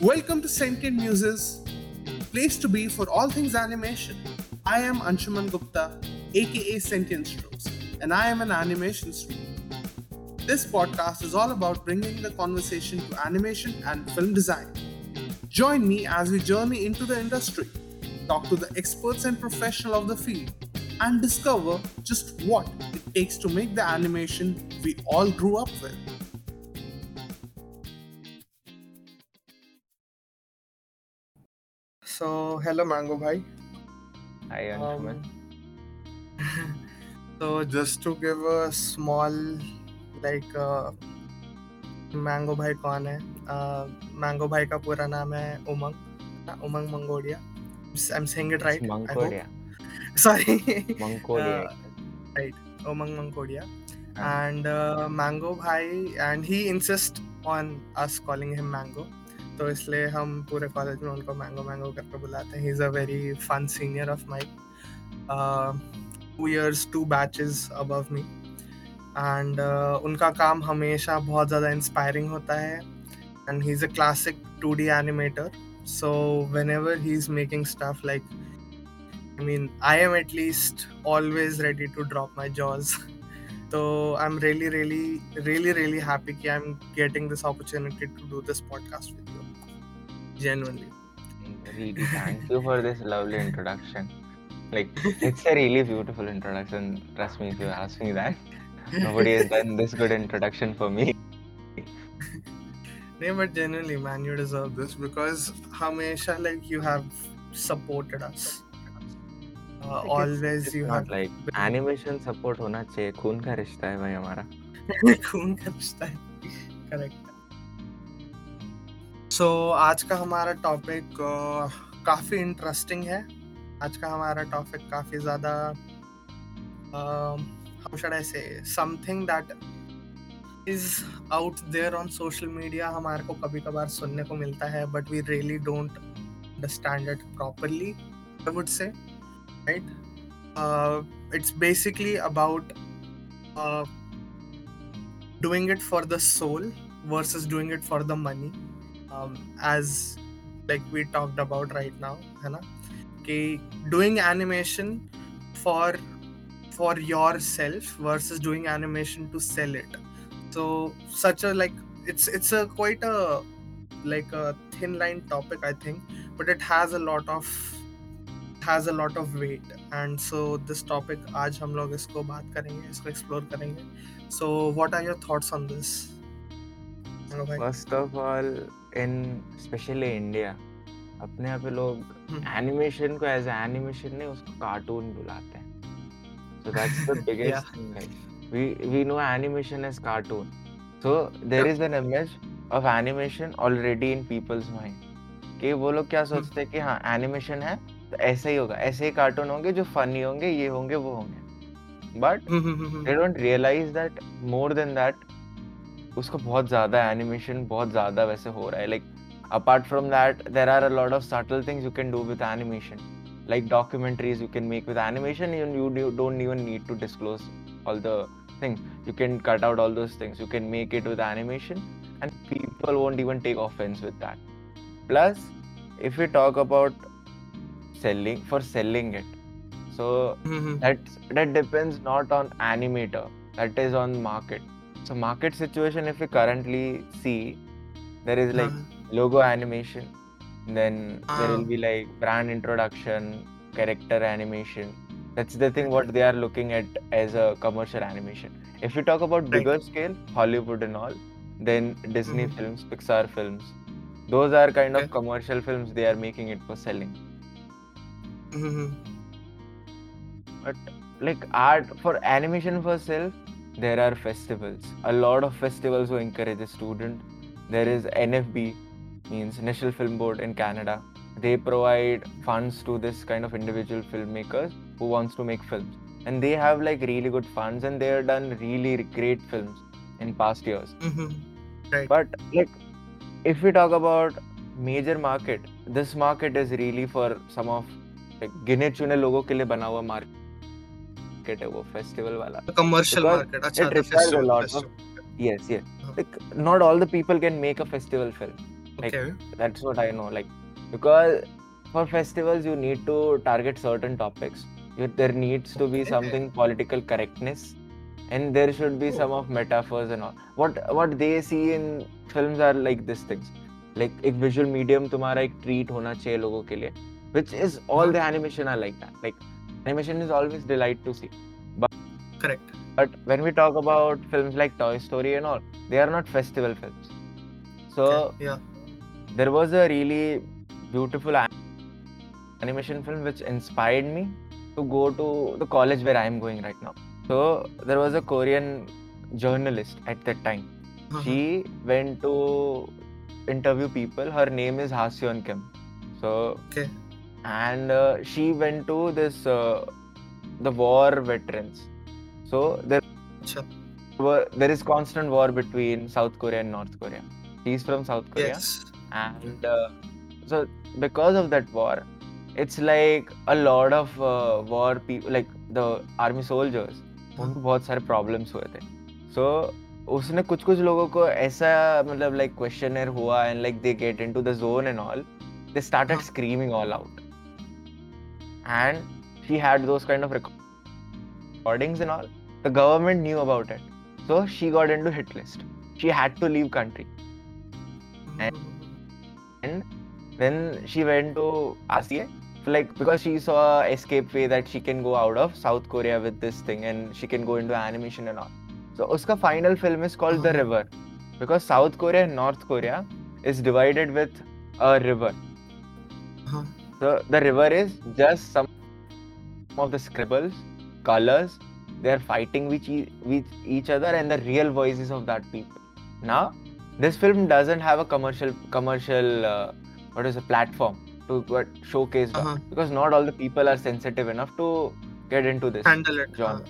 Welcome to Sentient Muses, place to be for all things animation. I am Anshuman Gupta, aka Sentient Strokes, and I am an animation student. This podcast is all about bringing the conversation to animation and film design. Join me as we journey into the industry, talk to the experts and professionals of the field, and discover just what it takes to make the animation we all grew up with. So, hello, Mango Bhai. Hi, Anshuman. Um, so, just to give a small, like, uh, mango भाई कौन है mango भाई का पूरा नाम है Umang Umang Mangodia I am saying it right. Uh, right umang mangodia Ah. and uh, mango bhai and he insists on us calling him mango तो इसलिए हम पूरे कॉलेज में उनको मैंगो मैंगो करके बुलाते हैं। Is a very fun senior of my two years two batches above me and उनका काम हमेशा बहुत ज़्यादा इंस्पायरिंग होता है। And he is a classic two D animator so whenever he is making stuff like I mean I am at least always ready to drop my jaws तो I am really really really really happy कि I am getting this opportunity to do this podcast with you Genuinely. Really, thank you for this lovely introduction. Like, it's a really beautiful introduction. Trust me, if you ask me that. Nobody has done this good introduction for me. No, but genuinely, man, you deserve this because Hamesha, like, you have supported us. Uh, Like, it's- always it's you not have like animation support होना चाहिए खून का रिश्ता है भाई हमारा खून का रिश्ता है करेक्ट सो so, आज का हमारा टॉपिक काफ़ी इंटरेस्टिंग है। आज का हमारा टॉपिक काफ़ी ज़्यादा how should something that is out there on social media हमारे को कभी कभार सुनने को मिलता है but we really don't understand it properly I would say right it's basically about uh, doing it for the soul versus doing it for the um, as like we talked about right now है ना कि doing animation for for yourself versus doing animation to sell it so such a like it's it's a quite a like a thin line topic i think but it has a lot of has a lot of weight and so this topic आज हम लोग इसको बात करेंगे इसको explore करेंगे so what are your thoughts on this first of all in specially India अपने यहाँ पे लोग हम्म। एनिमेशन को एज एनिमेशन नहीं उसको कार्टून बुलाते हैं। So that's the biggest thing we we know animation as cartoon so there is an image of animation already in people's mind कि वो लोग क्या हम्म। सोचते हैं कि हाँ एनिमेशन है तो ऐसे ही होगा। ऐसे ही कार्टून होंगे जो फनी होंगे ये होंगे वो होंगे। But they don't realise that more than that उसको बहुत ज़्यादा एनिमेशन बहुत ज़्यादा वैसे हो रहा है। Like apart from that there are a lot of subtle things you can do with animation like documentaries you can make with animation you don't even need to disclose all the thing you can cut out all those things you can make it with animation and people won't even take offence with that plus if you talk about selling for selling it so that that depends not on animator that is on market so market situation if we currently see there is like uh-huh. logo animation then there will be uh. like brand introduction character animation that's the thing what they are looking at as a commercial animation if you talk about Right. bigger scale hollywood and all then disney Mhm. films pixar films those are kind Okay. of commercial films they are making it for selling mm-hmm. but like art for animation for self there are festivals a lot of festivals who encourage a student there is nfb means national film board in canada they provide funds to this kind of individual filmmakers who wants to make films and they have like really good funds and they have done really great films in past years but like if we talk about major market this market is really for some of like गिने चुने लोगों के लिए बना हुआ market है वो festival वाला कमर्शियल मार्केट अच्छा lot of festival. yes yes Uh-huh. like not all the people can make a festival film Like Okay. that's what I know. Like because for festivals you need to target certain topics. You, there needs to be something political correctness, and there should be some Oh. of metaphors and all. What what they see in films are like these things. Like एक visual medium तुम्हारा एक treat होना चाहिए लोगों के लिए, which is all हाँ. the animation are like that. Like animation is always delight to see. But correct. But when we talk about films like Toy Story and all, they are not festival films. So. Yeah. there was a really beautiful animation film which inspired me to go to the college where I am going right now. So there was a Korean journalist at that time. Uh-huh. She went to interview people. Her name is Hasyeon Kim. So Okay and uh, she went to this uh, the war veterans. So there Acha. were there is constant war between South Korea and North Korea. She's from South Korea Yes. and uh, so because of that war it's like a lot of uh, war people like the army soldiers उनको बहुत सारे problems हुए थे सो उसने कुछ कुछ लोगों को ऐसा मतलब लाइक क्वेश्चनर हुआ and like they get into the zone and all they started हाँ. Screaming all out and she had those kind of recordings and all. The government knew about it. So she got into hit list. She had to leave country. And, and then she went to asia like because she saw escape way that she can go out of south korea with this thing and she can go into animation and all. So uska final film is called the river. Because south korea and north korea is divided with a river. Uh-huh. Uh-huh. So the river is just some of the scribbles, colors. They are fighting with, e- with each other and the real voices of that people. Now this film doesn't have a commercial commercial uh, what is a platform to what showcase Uh-huh. because not all the people are sensitive enough to get into this Handle it. genre.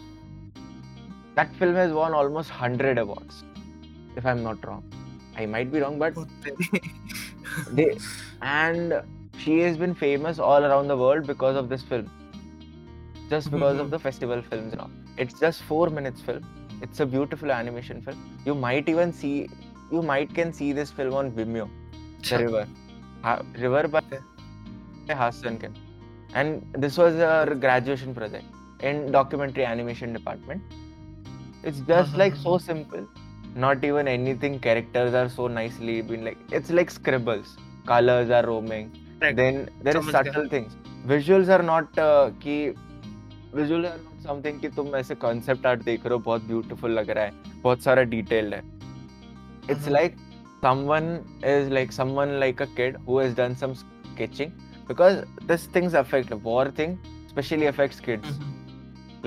That film has won almost 100 awards, if I'm not wrong. I might be wrong, but they and she has been famous all around the world because of this film. Just because of Mhm. the festival films all. It's just four minutes film. It's a beautiful animation film. You might even see, you might can see this film on Vimeo. The. River, ha- River by. Hassan Khan. And this was her graduation project in documentary animation department. It's just like so simple. Not even anything. Characters are so nicely been like it's like scribbles. Colors are roaming. Correct. Then there is subtle things. Visuals are not uh, कि visuals are not something कि तुम ऐसे concept art देख रहे हो बहुत beautiful लग रहा है बहुत सारा detailed है. It's Uh-huh. like someone is like someone like a kid who has done some sketching because these things affect war thing especially affects kids Mhm.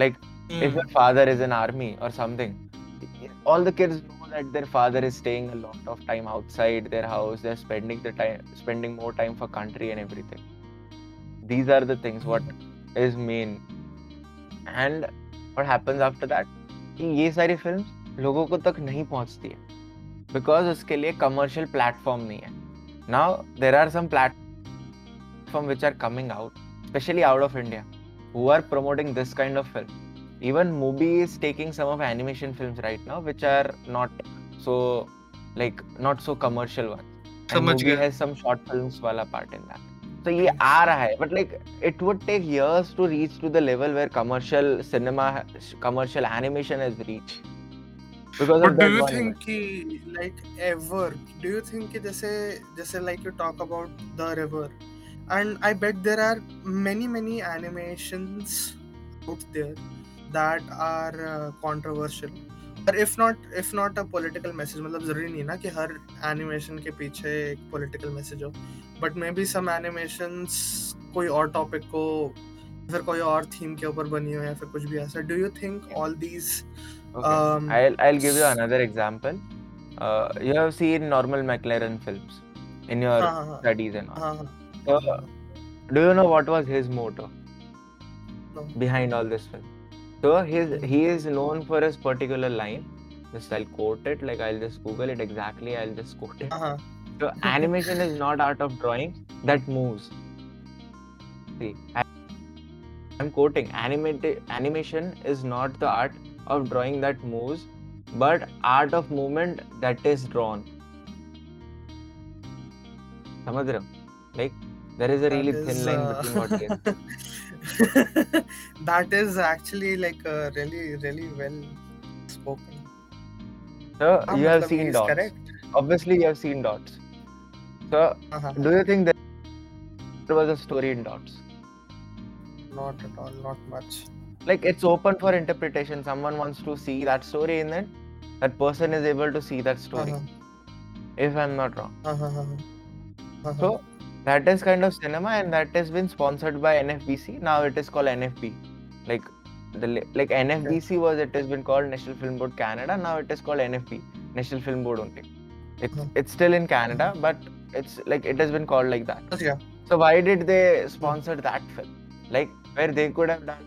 like if Mm. your father is in army or something all the kids that their father is staying a lot of time outside their house they're spending the time spending more time for country and everything these are the things what is main and what happens after that कि ये सारी films लोगों को तक नहीं पहुंचती है because उसके लिए कमर्शियल प्लेटफॉर्म नहीं है now there are some platform which are coming out specially out of India who are promoting this kind of film even movie is taking some of animation films right now which are not so like not so commercial ones and समझ movie गया. has some short films wala part in that so ये आ रहा है but like it would take years to reach to the level where commercial cinema commercial animation has reached because But of do that you one think कि like ever do you think कि जैसे जैसे like you talk about the river and I bet there are many many animations out there that are uh, controversial or if not if not a political message मतलब ज़रूरी नहीं ना कि हर animation के पीछे एक political message हो but maybe some animations कोई और topic को फिर कोई और theme के ऊपर बनी हो या फिर कुछ भी ऐसा do you think all these okay. um, I'll I'll give you another example uh, you have seen normal McLaren films in your हाँ हाँ हाँ studies and all हाँ हाँ So, do you know what was his motto No. behind all this film? So his he is known for his particular line. Just I'll quote it, like I'll just Google it exactly, I'll just quote it. हाँ So animation is not art of drawing that moves. See, I, I'm quoting animated animation is not the art of drawing that moves, but art of movement that is drawn. समझ रहे हो like there is a really is, thin line uh, between what is. that is actually like a really really well spoken so you ah, have seen dots correct. obviously you have seen dots so uh-huh. do you think that there was a story in dots not at all not much like it's open for interpretation someone wants to see that story in it that person is able to see that story uh-huh. if i'm not wrong uh-huh. uh-huh. uh-huh. so that is kind of cinema and that has been sponsored by nfbc now it is called nfb like the like nfbc was it has been called national film board canada. Now it is called nfb national film board only. It's Mhm. it's still in canada but it's like it has been called like that. Yeah so why did they sponsor that film? Like where they could have done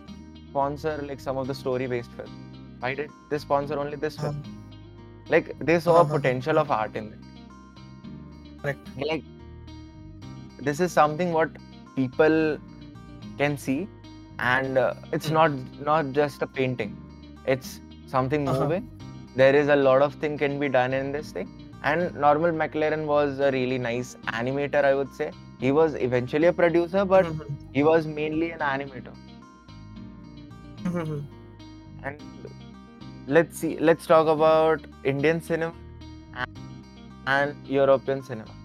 sponsor like some of the story based film. Why did they sponsor only this film? Like they saw a Uh-huh. potential of art in it. Correct. Like this is something what people can see and uh, it's Hmm. not not just a painting it's something Uh-huh. moving there is a lot of thing can be done in this thing and normal mclaren was a really nice animator i would say he was eventually a producer but Mhm. he was mainly an animator Mhm. and let's see let's talk about indian cinema and, and european cinema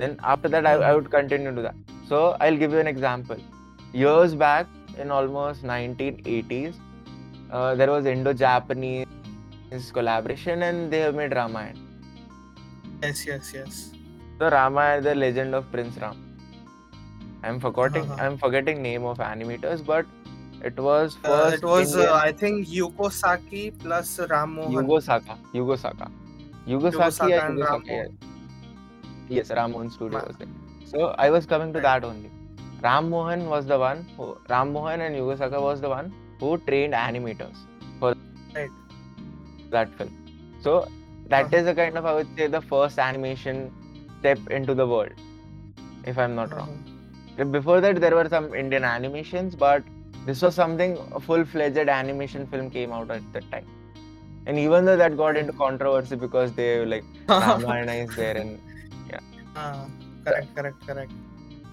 then after that I, I would continue to that so i'll give you an example years back in almost 1980s uh, there was indo-japanese collaboration and they have made ramayana yes yes yes so ramayana the legend of prince ram i'm forgetting Uh-huh. i'm forgetting name of animators but it was uh, first it was uh, i think yuko saki plus ram mohan Yugo Saka. Yugo Saka. Yugo Saki and Yugo yeah. Yes, Ram Mohan Studio was there. So I was coming to that only. Ram Mohan was the one who Ram Mohan and Yugo Saka was the one who trained animators for Right. that film. So that Uh-huh. is a kind of I would say the first animation step into the world, if I'm not wrong. Uh-huh. Before that there were some Indian animations, but this was something a full-fledged animation film came out at that time. And even though that got into controversy because they like Ramayana is there and correct correct correct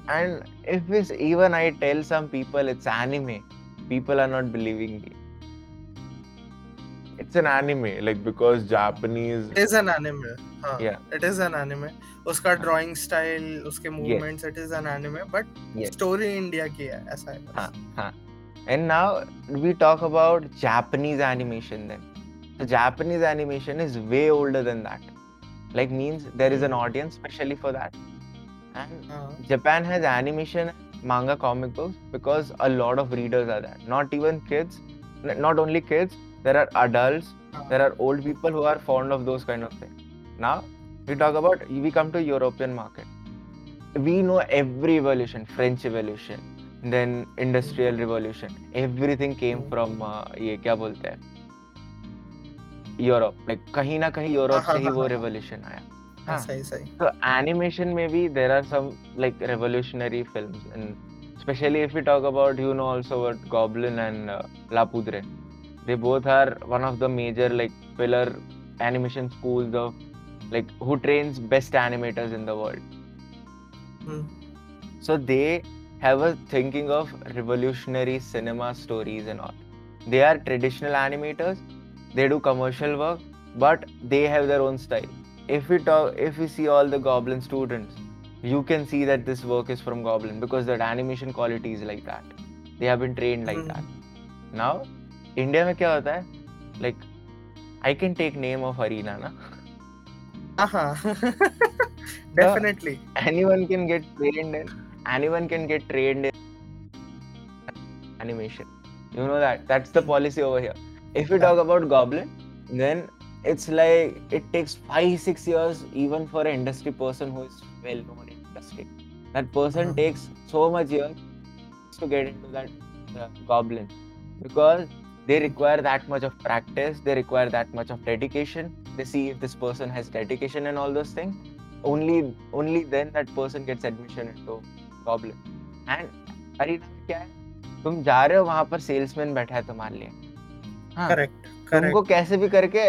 and if it's even I tell some people it's anime, people are not believing me. It's an anime, like because Japanese it is an anime हाँ, Yeah. it is an anime उसका drawing style उसके movements yes. it is an anime but Yes. story India की है ऐसा है. हाँ, हाँ. And now we talk about Japanese animation then. So Japanese animation is way older than that. like means there is an hmm. audience especially for that. And uh-huh. japan has animation manga comic books because a lot of readers are there. Not even kids not only kids there are adults uh-huh. there are old people who are fond of those kind of things. Now we talk about we come to european market. We know every evolution french evolution then industrial hmm. revolution everything came hmm. from uh, ye kya bolte hai? Europe like कहीं ना कहीं Europe हाँ, से ही हाँ, वो हाँ, revolution आया हाँ, हाँ. सही सही So animation maybe there are some like revolutionary films and especially if we talk about you know also about Goblin and uh, La Poudre. They both are one of the major like pillar animation schools of like who trains best animators in the world. Hmm. So they have a thinking of revolutionary cinema stories and all. They are traditional animators. they do commercial work but they have their own style. If we talk if we see all the goblin students you can see that this work is from goblin because their animation quality is like that. They have been trained like mm. that. Now india mein kya hota hai? Like i can take name of harina na? Uh-huh definitely. anyone can get trained in anyone can get trained in animation. You know that? That's the policy over here. If we Yeah. talk about goblin then it's like it takes five six years even for an industry person who is well known in industry that person Mhm. takes so much years to get into that uh, goblin because they require that much of practice they require that much of dedication they see if this person has dedication and all those things only only then that person gets admission into goblin and arena में क्या है तुम जा रहे हो वहाँ पर salesman बैठा है तुम्हारे लिए हाँ। correct तुमको कैसे भी करके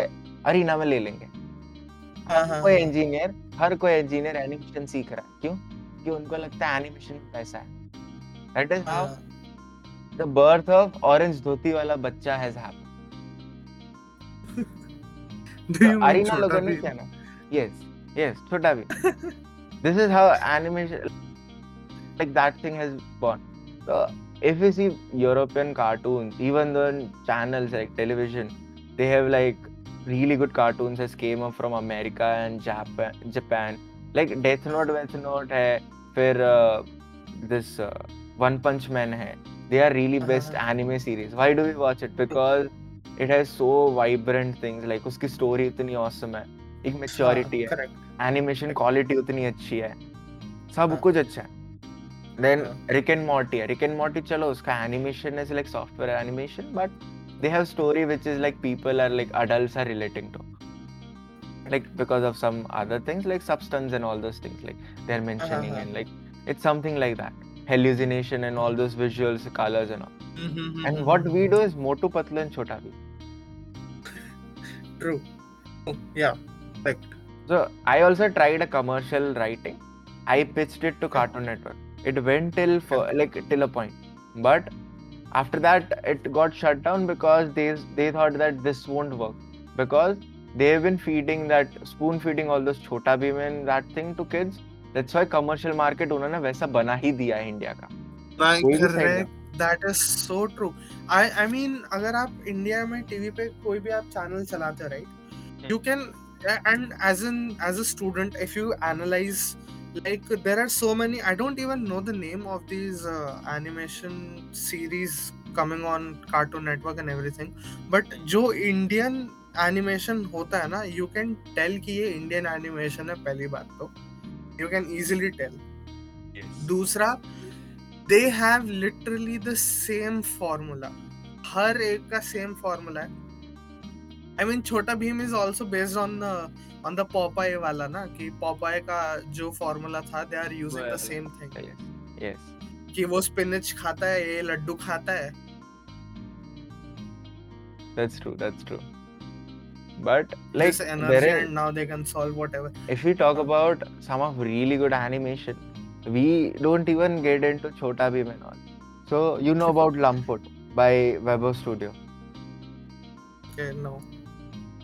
अरीना में ले लेंगे। हाँ, हर हाँ, कोई. इंजीनियर हर कोई इंजीनियर एनिमेशन सीख रहा है। क्यों? कि उनको लगता है एनिमेशन पैसा है। That is how the birth of orange धोती वाला बच्चा हैज़ हैपेंड अरीना लोगों ने क्या ना? यस यस छोटा भी। This is how animation like that thing has born. so if you see european cartoons even the channels like television they have like really good cartoons has came up from america and japan japan like death note death note hai fir uh, this uh, one punch man hai they are really best uh-huh. anime series why do we watch it because it has so vibrant things like uski story itni awesome hai एक maturity है animation quality उतनी अच्छी है सब हाँ. कुछ अच्छा है रिक एंड मॉर्टी है रिक एंड मॉर्टी चलो उसका animation is like software animation but they have story which is like people are like adults are relating to like because of some other things like substance and all those things like they're mentioning uh-huh. and like it's something like that hallucination and all those visuals colors and all mm-hmm, and what we do is motu patlu and chota bhi true oh, yeah perfect so i also tried a commercial writing i pitched it to cartoon network it went till for like till a point but after that it got shut down because they they thought that this won't work because they have been feeding that spoon feeding all those chota bhim and that thing to kids that's why commercial market उन्होंने वैसा बना ही दिया है India का that is so true I I mean अगर आप India में टीवी पे कोई भी आप चैनल चलाते हो right you can and as an as a student if you analyze like there are so many i don't even know the name of these uh, animation series coming on cartoon network and everything but jo indian animation hota hai na you can tell ki ye indian animation hai pehli baat to you can easily tell yes. दूसरा they have literally the same formula हर एक का same formula है I mean Chhota Bheem is also based on on the Popeye वाला ना कि Popeye का जो फॉर्मूला था they are using the same thing yes कि वो स्पिनच खाता है ये लड्डू खाता है। That's true that's true but like there and now they can solve whatever if we talk about some of really good animation we don't even get into Chhota Bheem and all so you know about Lamput by Vaibhav studio okay no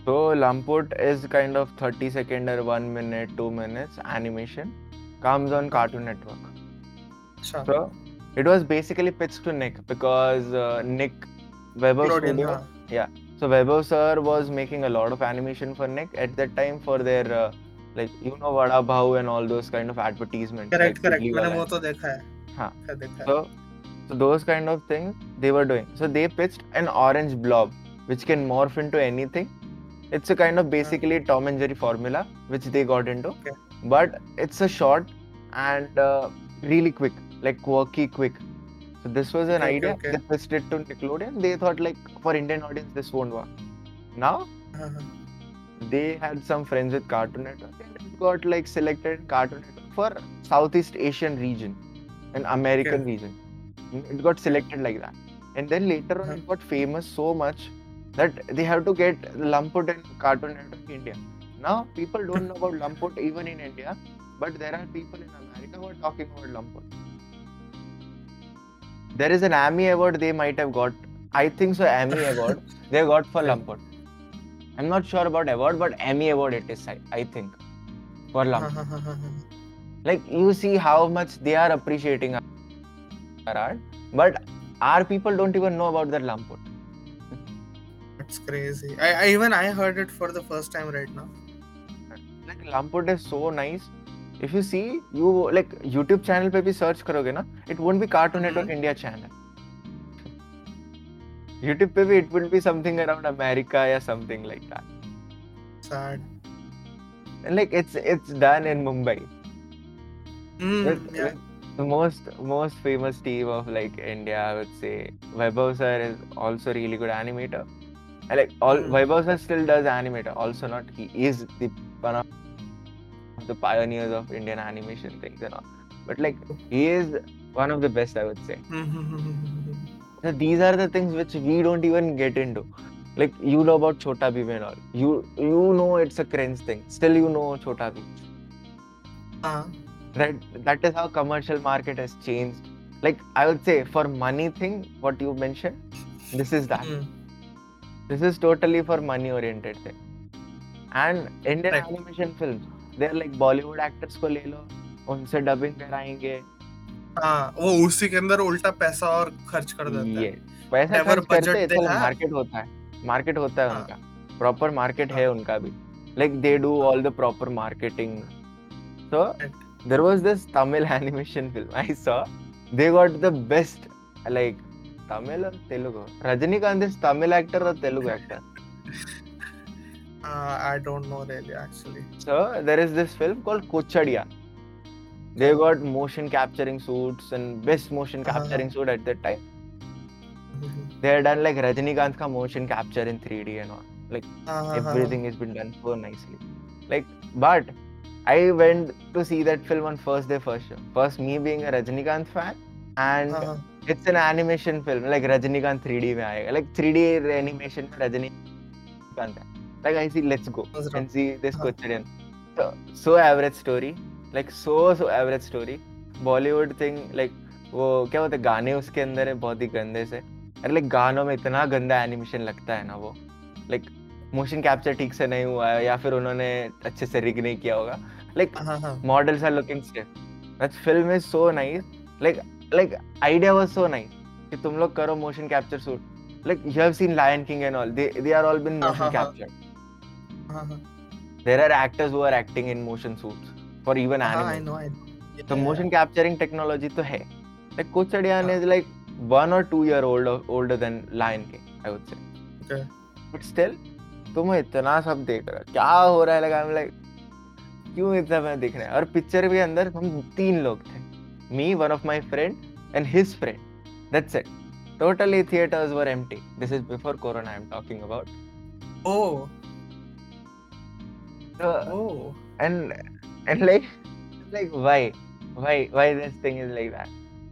so Lamput is kind of 30 second or 1 minute, 2 minutes animation. Comes on Cartoon Network. Sure. So it was basically pitched to Nick because uh, Nick Weber Studio. Yeah. So Weber sir was making a lot of animation for Nick at that time for their uh, like you know Vada Bhau and all those kind of advertisements. Correct, like, correct. मैंने वो तो देखा है. हाँ. So so those kind of things they were doing. So they pitched an orange blob which can morph into anything it's a kind of basically Tom and Jerry formula which they got into, okay. but it's a short and uh, really quick, like quirky quick. So this was an okay, idea. Okay. They pitched it to Nickelodeon. They thought like for Indian audience this won't work. Now uh-huh. they had some friends with Cartoon Network and got like selected Cartoon Network for Southeast Asian region, an American region. It got selected like that, and then later on uh-huh. it got famous so much that they have to get Lamput in Cartoon Network India. Now people don't know about Lamput even in India, but there are people in America who are talking about Lamput. There is an Emmy award they might have got. I think so. Emmy award they got for Lamput. I'm not sure about award, but Emmy award it is. I, I think for Lamput. like you see how much they are appreciating our art, but our people don't even know about that Lamput. It's crazy. I, I even I heard it for the first time right now. Like Lamput is so nice. If you see, you like YouTube channel पे भी search करोगे ना, it won't be Cartoon Network mm-hmm. India channel. YouTube पे भी it will be something around America या something like that. Sad. And like it's it's done in Mumbai. Mm, with, yeah. with the most most famous team of like India, I would say Vaibhav sir is also really good animator like all mm. Vaibhav still does animator. Also, not he is the one of the pioneers of Indian animation things and all. But like he is one of the best, I would say. so these are the things which we don't even get into. Like you know about Chota Bheem and all. You you know it's a cringe thing. Still you know Chota Bheem. Uh, that that is how commercial market has changed like i would say for money thing what you mentioned this is that Hmm. This is totally for money oriented thing and indian Right. animation films they're like bollywood actors को ले लो उनसे dubbing कराएँगे हाँ वो उसी के अंदर उल्टा पैसा और खर्च कर देते हैं पैसा खर्च करते budget हैं they. मार्केट होता है मार्केट होता है हाँ. उनका प्रॉपर मार्केट है हाँ. उनका भी like they do all the proper marketing so Right. there was this tamil animation film i saw they got the best like tamil or telugu rajinikanth is tamil actor or telugu actor uh, I don't know really actually so there is this film called kochadiya they got motion capturing suits and best motion Uh-huh. capturing suit at that time Mhm. they had done like rajinikanth ka motion capture in 3d and all Uh-huh. everything has been done so nicely like but i went to see that film on first day first show first me being a rajinikanth fan and Uh-huh. It's an animation film like Rajinikanth three में आएगा like three animation में Rajinikanth like I see let's go and see this question so average story like so so average story Bollywood thing like वो क्या होता गाने उसके अंदर है बहुत ही गंदे से। अरे लाइक गानों में इतना गंदा एनिमेशन लगता है ना वो। लाइक मोशन कैप्चर ठीक से नहीं हुआ है या फिर उन्होंने अच्छे से रिग नहीं किया होगा। Like models are looking safe that's film is so nice like like idea was so नहीं कि तुम लोग करो motion capture suit like you have seen Lion King and all they are all been motion capture there are actors who are acting in motion suit for even animal तो motion capturing technology तो है. Like कुछ चढ़िया ने like one और two year old older than Lion King I would say but still तुम इतना सब देख रहे हो. क्या हो रहा है? लाइक आई एम लाइक क्यों इतना मैं देख रहा है? और पिक्चर के अंदर हम तीन लोग थे. One of my friend and his friend that's it totally theatres were empty this is before corona I am talking about Oh, oh. and and like like why? Why why this thing is like that?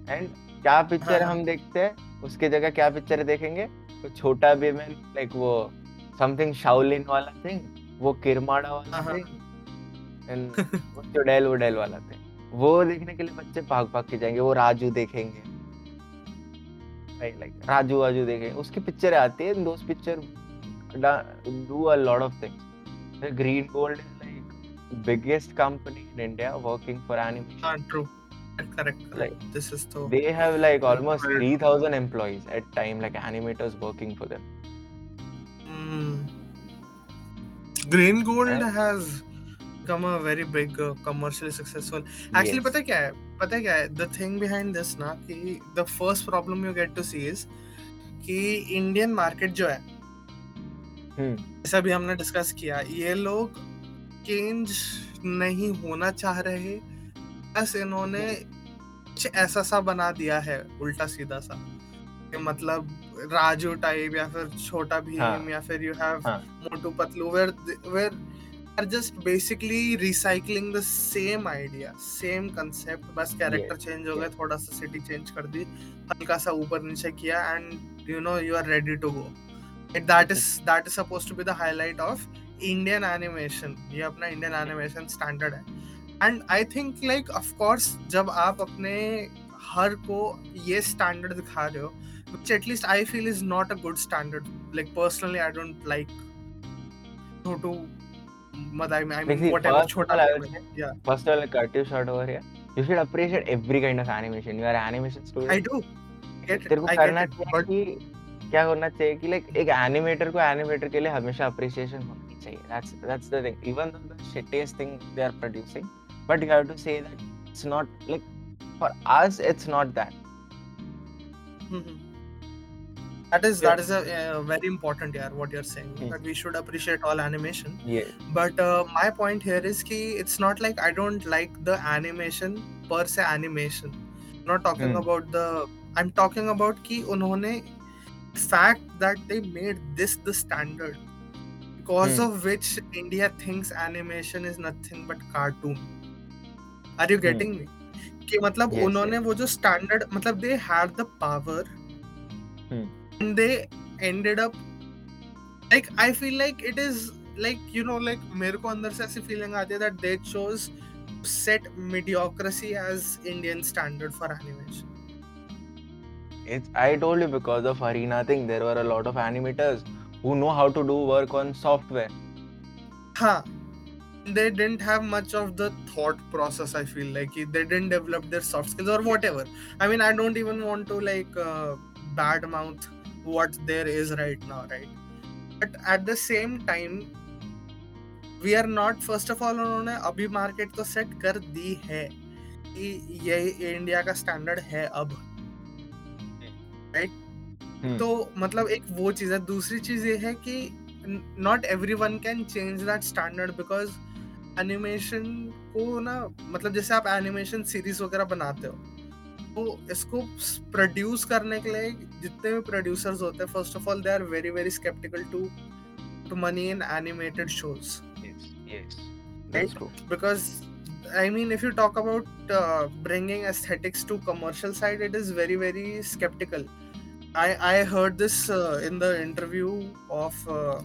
And क्या picture हाँ. हम देखते हैं? उसके जगह क्या picture देखेंगे? तो छोटा भीमन लाइक वो समथिंग शाओलिन वाला थिंग वो किरमाड़ा वाला हाँ. थिंग एंड वो चुड़ैल उड़ैल वाला थिंग वो देखने के लिए बच्चे भाग भाग के जाएँगे वो राजू देखेंगे लाइक राजू वाजू देखेंगे उसकी पिक्चर आती है दोस्त picture do a lot of things Gold is like biggest company in India working for animation. Ah, true. Correct, correct. Like, this is the They have like almost 3000 employees at time, like animators working for them. Mm. Green Gold Yeah. has become a very big uh, commercially successful. Actually, Yes. है क्या है? पता है क्या है? The thing behind this ना कि the first problem you get to see is कि Indian market जो है Hmm. जैसा भी हमने डिस्कस किया ये लोग चेंज नहीं होना चाह रहे बस इन्होंने कुछ ऐसा सा बना दिया है उल्टा सीधा सा कि मतलब राजू टाइप या फिर छोटा भीम हाँ. या फिर यू हैव हाँ. Motu Patlu where where are just basically recycling the same idea same concept बस कैरेक्टर चेंज हो गया. थोड़ा सा सिटी चेंज कर दी हल्का सा ऊपर नीचे किया and you know you are ready to go that is that is supposed to be the highlight of Indian animation ये अपना Indian animation standard है and I think like of course जब आप अपने हर को ये standard दिखा रहे हो which at least I feel is not a good standard like personally I don't like to but I mean, I Like, mean see, whatever first छोटा of all, I big, would yeah First of all, cut you short over here. You should appreciate every kind of animation. You are an animation student. I do get तेरे it को I करना get it चाहिए but कि क्या करना चाहिए कि like एक एनिमेटर को एनिमेटर के लिए हमेशा अप्रिसिएशन होनी चाहिए that's that's the thing even the shittiest thing they are producing but you have to say that it's not like for us it's not that Mhm. That is Yeah. that is a uh, very important yeah what you're saying Hmm. that we should appreciate all animation ये but uh, my point here is ki it's not like I don't like the animation per se animation I'm not talking Hmm. about the I'm talking about ki unhone fact that they made this the standard because Hmm. of which India thinks animation is nothing but cartoon are you Hmm. getting me कि मतलब Yes, उन्होंने वो जो standard मतलब they had the power Hmm. and they ended up like I feel like it is like you know like मेरे को अंदर से ऐसी फीलिंग आती है that they chose set mediocrity as Indian standard for animation. It's I told you because of Arena thing, there were a lot of animators who know how to do work on software. Huh. They didn't have much of the thought process. I feel like they didn't develop their soft skills or whatever. I mean, I don't even want to like uh, badmouth what there is right now, right? But at the same time, we are not first of all उन्होंने अभी market तो set कर दी है कि ये India का standard है अब राइट हम्म। तो मतलब एक वो चीज़ है दूसरी चीज़ ये है कि not everyone can change that standard because animation को ना मतलब जैसे आप एनिमेशन सीरीज़ वगैरह बनाते हो इसको प्रोड्यूस करने के लिए जितने भी प्रोड्यूसर्स होते हैं first of all they are very very sceptical to to money in animated shows. Because I mean, if you talk about uh, bringing aesthetics to commercial side, it is very very skeptical. I I heard this uh, in the interview of uh,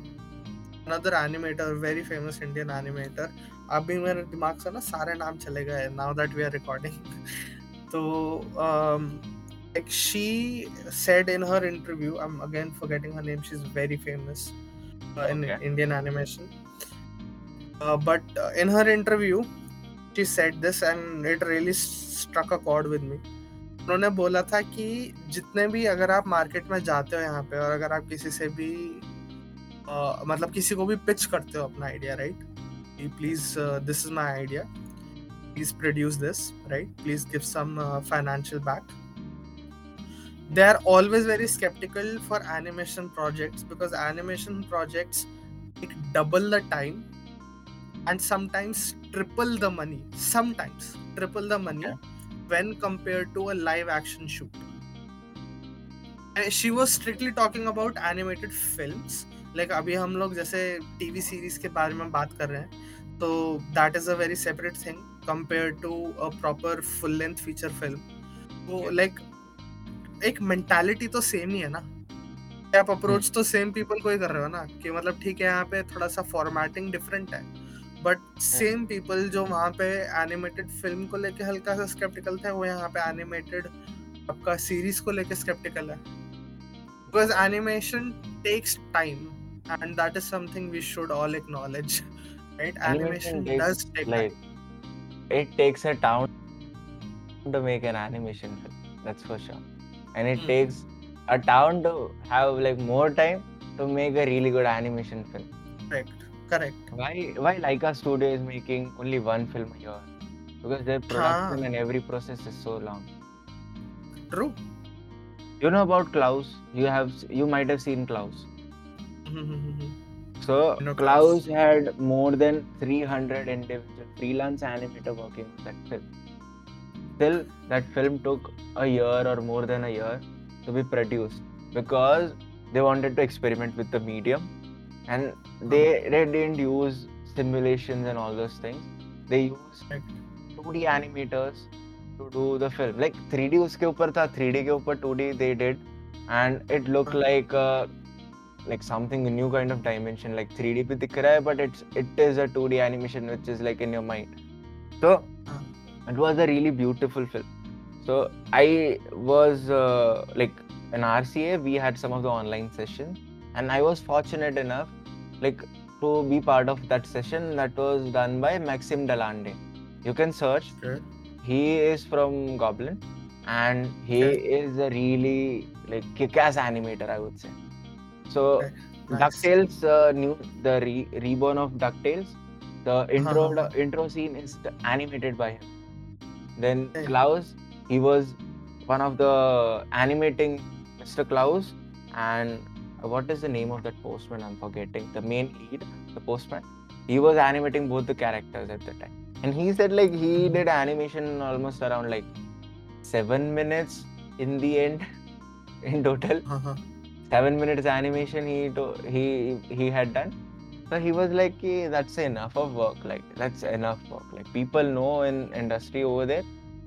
another animator, very famous Indian animator. अभी मेरे दिमाग से ना सारे नाम चले गए now that we are recording. तो like she said in her interview I am again forgetting her name she is very famous in Indian animation but in her interview she said this and it really struck a chord with me उन्होंने बोला था कि जितने भी अगर आप market में जाते हो यहाँ पे और अगर आप किसी से भी uh, मतलब किसी को भी पिच करते हो अपना idea right please this is my idea Please produce this right please give some financial back they are always very skeptical for animation projects because animation projects take double the time and sometimes triple the money sometimes triple the money okay. when compared to a live action shoot and she was strictly talking about animated films like अभी हम लोग जैसे TV series के बारे में बात कर रहे हैं तो that is a very separate thing compare to a proper full length feature film तो लाइक एक मेंटालिटी तो सेम ही है ना। आप अप्रोच तो सेम पीपल को ही कर रहे हो ना कि मतलब ठीक है यहाँ पे थोड़ा सा फॉर्मेटिंग डिफरेंट है बट सेम पीपल जो वहाँ पे एनिमेटेड फ़िल्म को लेके हल्का सा स्केप्टिकल थे वो यहाँ पे एनिमेटेड आपका सीरीज़ को लेके स्केप्टिकल है। Because animation takes time and that is something we should all acknowledge right? Animation, animation does take like time. It takes a town to make an animation film that's for sure and it hmm. takes a town to have like more time to make a really good animation film correct Correct. Why why Laika Studio is making only one film a year? Because their production and every process is so long. True. You know about Klaus? You have you might have seen Klaus. Mm-hmm, mm-hmm, mm-hmm. So no, Klaus had more than 300 individual freelance animator working on that film. Still, that film took a year or more than a year to be produced because they wanted to experiment with the medium and they, they didn't use simulations and all those things. They used 2d animators to do the film. Like 3d uske upar tha 3d ke upar 2d they did and it looked like uh, like something a new kind of dimension like 3d bhi dikh raha hai but it's it is a 2d animation which is like in your mind. So it was a really beautiful film. So i was uh, like in rca we had some of the online sessions and i was fortunate enough like to be part of that session that was done by maxim delande you can search. Okay. he is from goblin and he okay. is a really like kick-ass animator i would say so okay. nice. ducktales uh, new the re- reborn of ducktales the intro uh-huh. the intro scene is animated by him then klaus he was one of the animating mr klaus and what is the name of that postman? I'm forgetting. The main lead, the postman. He was animating both the characters at the time, and he said like he did animation almost around like seven minutes in the end, in total. Uh-huh Seven minutes animation he to- he he had done. So he was like, hey, that's enough of work. Like that's enough work. Like people know in industry over there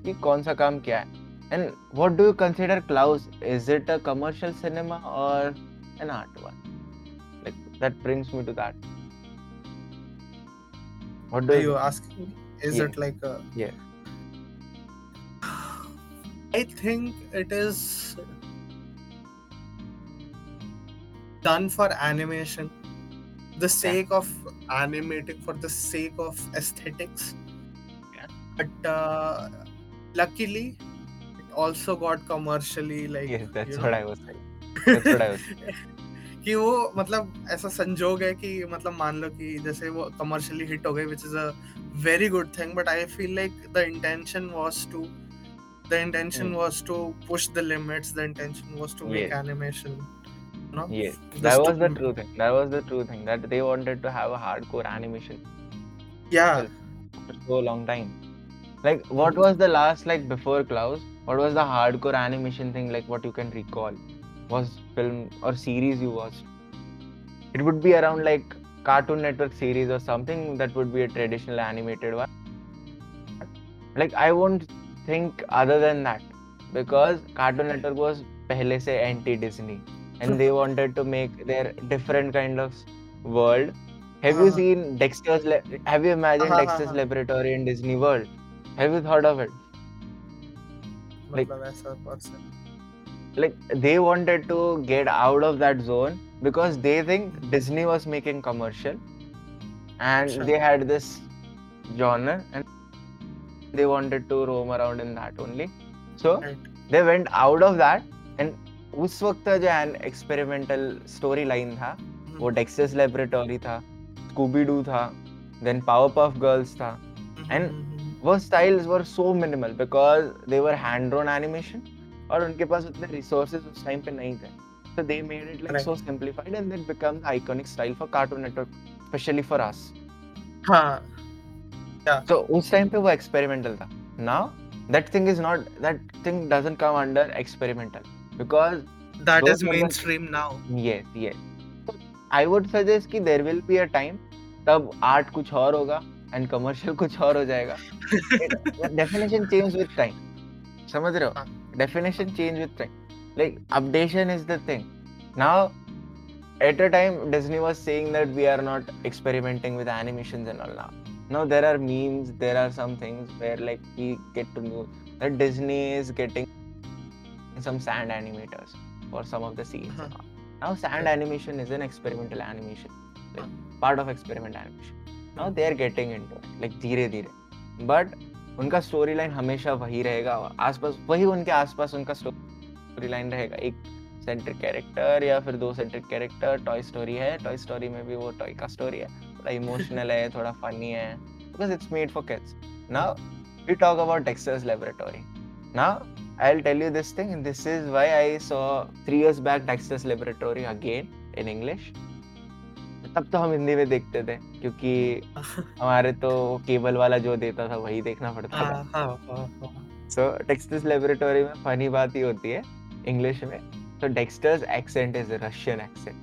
कि कौन सा काम क्या है. And what do you consider Klaus? Is it a commercial cinema or an art one. Like that brings me to that. What do Are you, you asking? is Yeah. it like a Yeah. I think it is done for animation, the sake of animating for the sake of aesthetics. Yeah. But uh, luckily, it also got commercially like Yes, that's you what know, I was saying. That's what I was कि वो मतलब ऐसा संजोग है कि मतलब मान लो कि जैसे वो कमर्शियली हिट हो गई which is a very good thing but I feel like the intention was to the intention Hmm. was to push the limits the intention was to make Yes. animation you know Yes, that was the true thing. That was the true thing that they wanted to have a hardcore animation yeah for so long time. Like, what was the last like before Klaus? What was the hardcore animation thing like? What you can recall was film or series you watched? It would be around like Cartoon Network series or something that would be a traditional animated one. Like, I won't think other than that because Cartoon Network was pehle se anti Disney and they wanted to make their different kind of world. Have uh-huh. you seen Dexter's? Have you imagined uh-huh, Dexter's uh-huh. Laboratory in Disney World? Have you thought of it? Like, like they wanted to get out of that zone because they think Disney was making commercial, and sure. they had this genre and they wanted to roam around in that only. So right. they went out of that and उस वक्त जो an experimental story line था। वो hmm. Dexter's laboratory था Scooby Doo था। Then power puff girls था hmm, and hmm, वो styles were so minimal because they were hand drawn animation और उनके पास उतने रिसोर्सेज उस टाइम पे नहीं थे। So they made it like so simplified and that become the iconic style for Cartoon Network specially for us हाँ। So उस टाइम पे वो एक्सपेरिमेंटल था। Now that thing is not that thing doesn't come under experimental because that Those is are the- mainstream now yes yes so i would suggest कि there will be a time तब art कुछ और होगा and commercial कुछ और हो जाएगा It- definition change with time समझ रहे हो हाँ. definition change with time like updation is the thing now at a time disney was saying that we are not experimenting with animations and all now now there are memes there are some things where like we get to know that disney is getting some sand animators for some of the scenes Uh-huh. now sand Right. animation is an experimental animation like part of experiment animation now they are getting into it like धीरे धीरे but उनका story line हमेशा वही रहेगा आसपास वही उनके आसपास उनका स्टोरी लाइन रहेगा एक सेंट्रिक कैरेक्टर या फिर दो सेंट्रिक कैरेक्टर टॉय स्टोरी है टॉय स्टोरी में भी वो टॉय का स्टोरी है थोड़ा इमोशनल है थोड़ा फनी है because it's made for kids now we talk about Dexter's Laboratory now I'll tell you this thing. This is why I saw three years back Texas Laboratory again in English. तब तो हम हिंदी में देखते थे क्योंकि हमारे तो केबल वाला जो देता था वही देखना पड़ता था। सो टेक्सटस लेबोरेटोरी में फनी बात ही होती है इंग्लिश में। तो Dexter's accent is Russian accent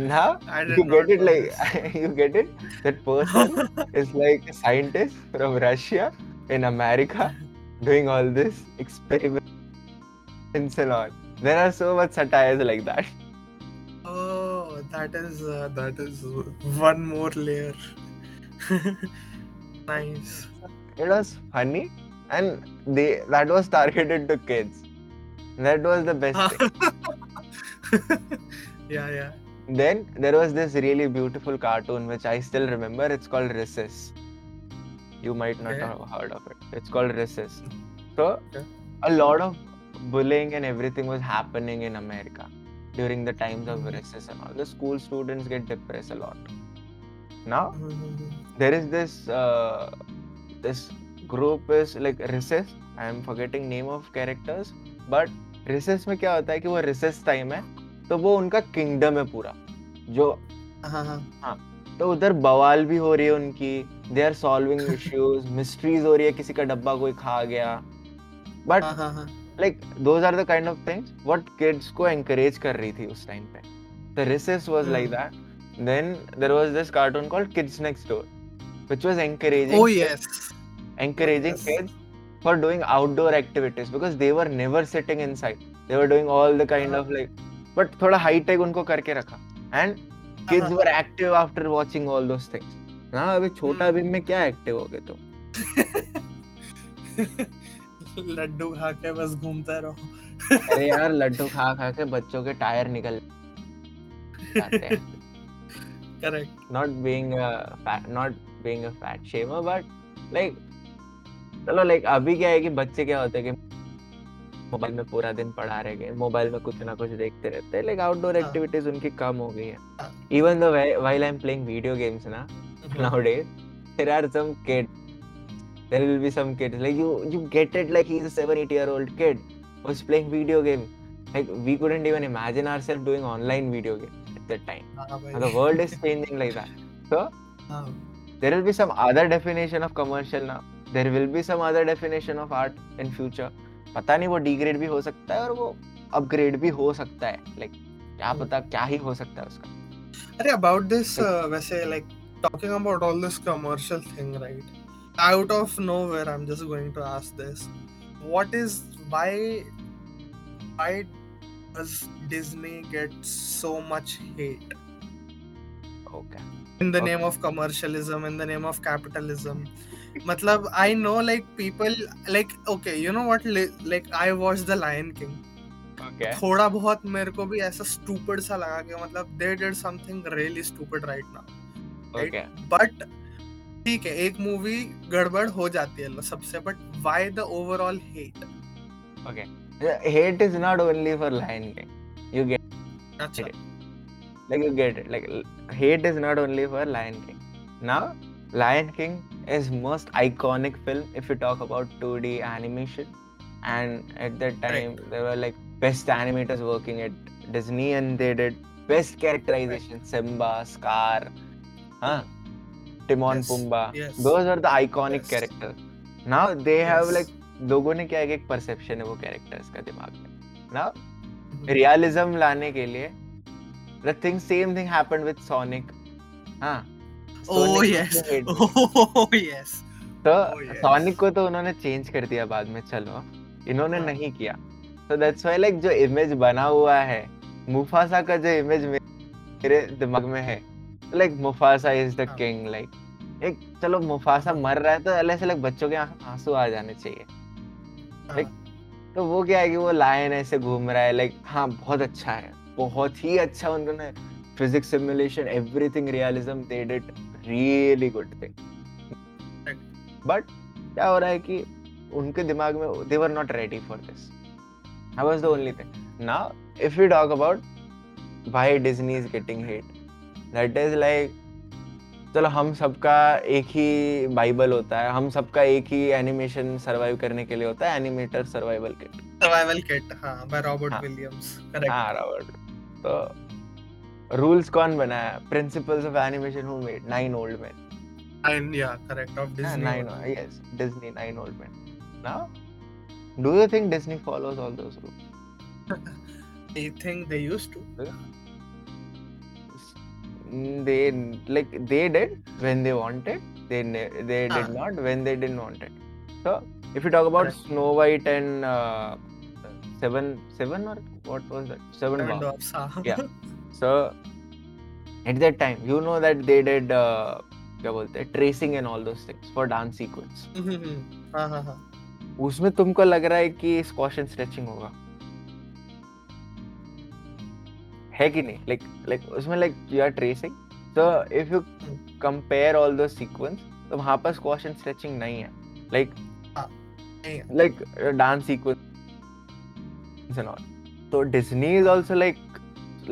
now you get it like you get it that person is like scientist from Russia in America doing all this experiments and all. There are so much satires like that. Oh, that is uh, that is one more layer. nice. It was funny and they that was targeted to kids. That was the best thing. yeah, yeah. Then there was this really beautiful cartoon which I still remember. It's called Recess. You might not Okay. have heard of it. It's called Recess. So Okay. a lot of bullying and everything was happening in America during the times of Mhm. recess and all. The school students get depressed a lot. Now Mhm. there is this uh, this group is like recess. I am forgetting name of characters, but recess में क्या होता है कि वो recess time है तो वो उनका kingdom है पूरा जो हाँ हाँ तो उधर बवाल भी हो रही है उनकी they are solving issues mysteries हो रही है किसी का डब्बा कोई खा गया but like those are the kind of things what kids को एनकरेज कर रही थी उस टाइम पे the recess was like. That then there was this cartoon called Kids Next Door which was Oh encouraging yes. encouraging yes. kids for doing outdoor activities because they were never sitting inside they were doing all the kind हाँ. of like but थोड़ा high tech उनको करके रखा and kids were active after watching all those things. ना अभी छोटा भीम में क्या एक्टिव हो गए तुम? लड्डू खा के बस घूमते रहो। अरे यार लड्डू खा खा के बच्चों के टायर निकल जाते हैं। Correct not being a fat not being a fat shamer but like चलो लाइक अभी क्या है कि बच्चे क्या होते हैं कि मोबाइल में पूरा दिन पढ़ा रहे गए मोबाइल में कुछ ना कुछ देखते रहते हैं लाइक आउटडोर एक्टिविटीज़ उनकी कम हो गई है। Even though while I am playing video games ना nowadays there are some kid there will be some kids like you you get it like he is a 7 8 year old kid was playing video game like we couldn't even imagine ourself doing online video game at that time the world is changing like that so there will be some other definition of commercial now there will be some other definition of art in future पता नहीं वो degrade भी हो सकता है और वो upgrade भी हो सकता है लाइक क्या हम्म। पता क्या ही हो सकता है उसका अरे this uh, वैसे like talking about all this commercial thing right out of nowhere I'm just going to ask this what is why why does Disney get so much hate okay in the Okay. name of commercialism in the name of capitalism मतलब I know like people like okay you know what like I watch the Lion King थोड़ा बहुत मेरे को भी ऐसा stupid सा लगा कि मतलब they did something really stupid right now but ठीक है एक मूवी गड़बड़ हो जाती है सबसे but why the overall hate okay hate is not only for Lion King you get अच्छा। Like you get it like hate is not only for Lion King now Lion King is most iconic film if you talk about 2d animation and at that time right. there were like best animators working at disney and they did best characterization simba scar huh timon Yes, pumbaa yes. those are the iconic Yes. characters now they yes. have like लोगों ने क्या है एक perception है वो characters का दिमाग में ना रियलिज्म लाने के लिए the thing same thing happened with Sonic हाँ ओह यस. ओह यस तो oh, yes. को तो उन्होंने चेंज कर दिया बाद में चलो इन्होंने हाँ. नहीं किया तो दैट्स व्हाई लाइक जो इमेज बना हुआ है मुफासा का जो इमेज मेरे दिमाग में है लाइक मुफासा इज़ द हाँ. किंग लाइक एक चलो मुफासा मर रहा है तो अलग से लाइक बच्चों के आँसू आ जाने चाहिए Like, तो वो क्या है कि वो लायन ऐसे घूम रहा है लाइक हाँ बहुत अच्छा है बहुत ही अच्छा उन्होंने physics simulation everything realism they did really good thing but क्या हो रहा है कि उनके दिमाग में they were not ready for this I was the only thing now if you talk about why Disney is getting hit that is like चलो हम सबका एक ही बाइबल होता है हम सबका एक ही एनिमेशन सरवाइव करने के लिए होता है animator survival kit survival kit हाँ बाय रॉबर्ट हाँ. विलियम्स करेक्ट हाँ रॉबर्ट तो रूल्स कौन बनाया principles of animation who made nine old man and या correct of Disney nine yes disney nine old men now do you think disney follows all those rules I think they used to Mm, they like they did when they wanted they ne- they did Ah. not when they didn't want it so if you talk about Correct. snow white and uh, seven seven or what was that seven Seven Dwarfs. Dwarfs, हाँ. Yeah. so at that time you know that they did uh, क्या बोलते हैं tracing and all those things for dance sequence हाँ हाँ हाँ। उसमें तुमको लग रहा है कि स्क्वाश एंड स्ट्रेचिंग होगा? है कि नहीं? लाइक लाइक उसमें like you are tracing so if you compare all दो सीक्वेंस तो वहाँ पर स्क्वाश एंड स्ट्रेचिंग नहीं है। Like like dance sequence and all so disney is also like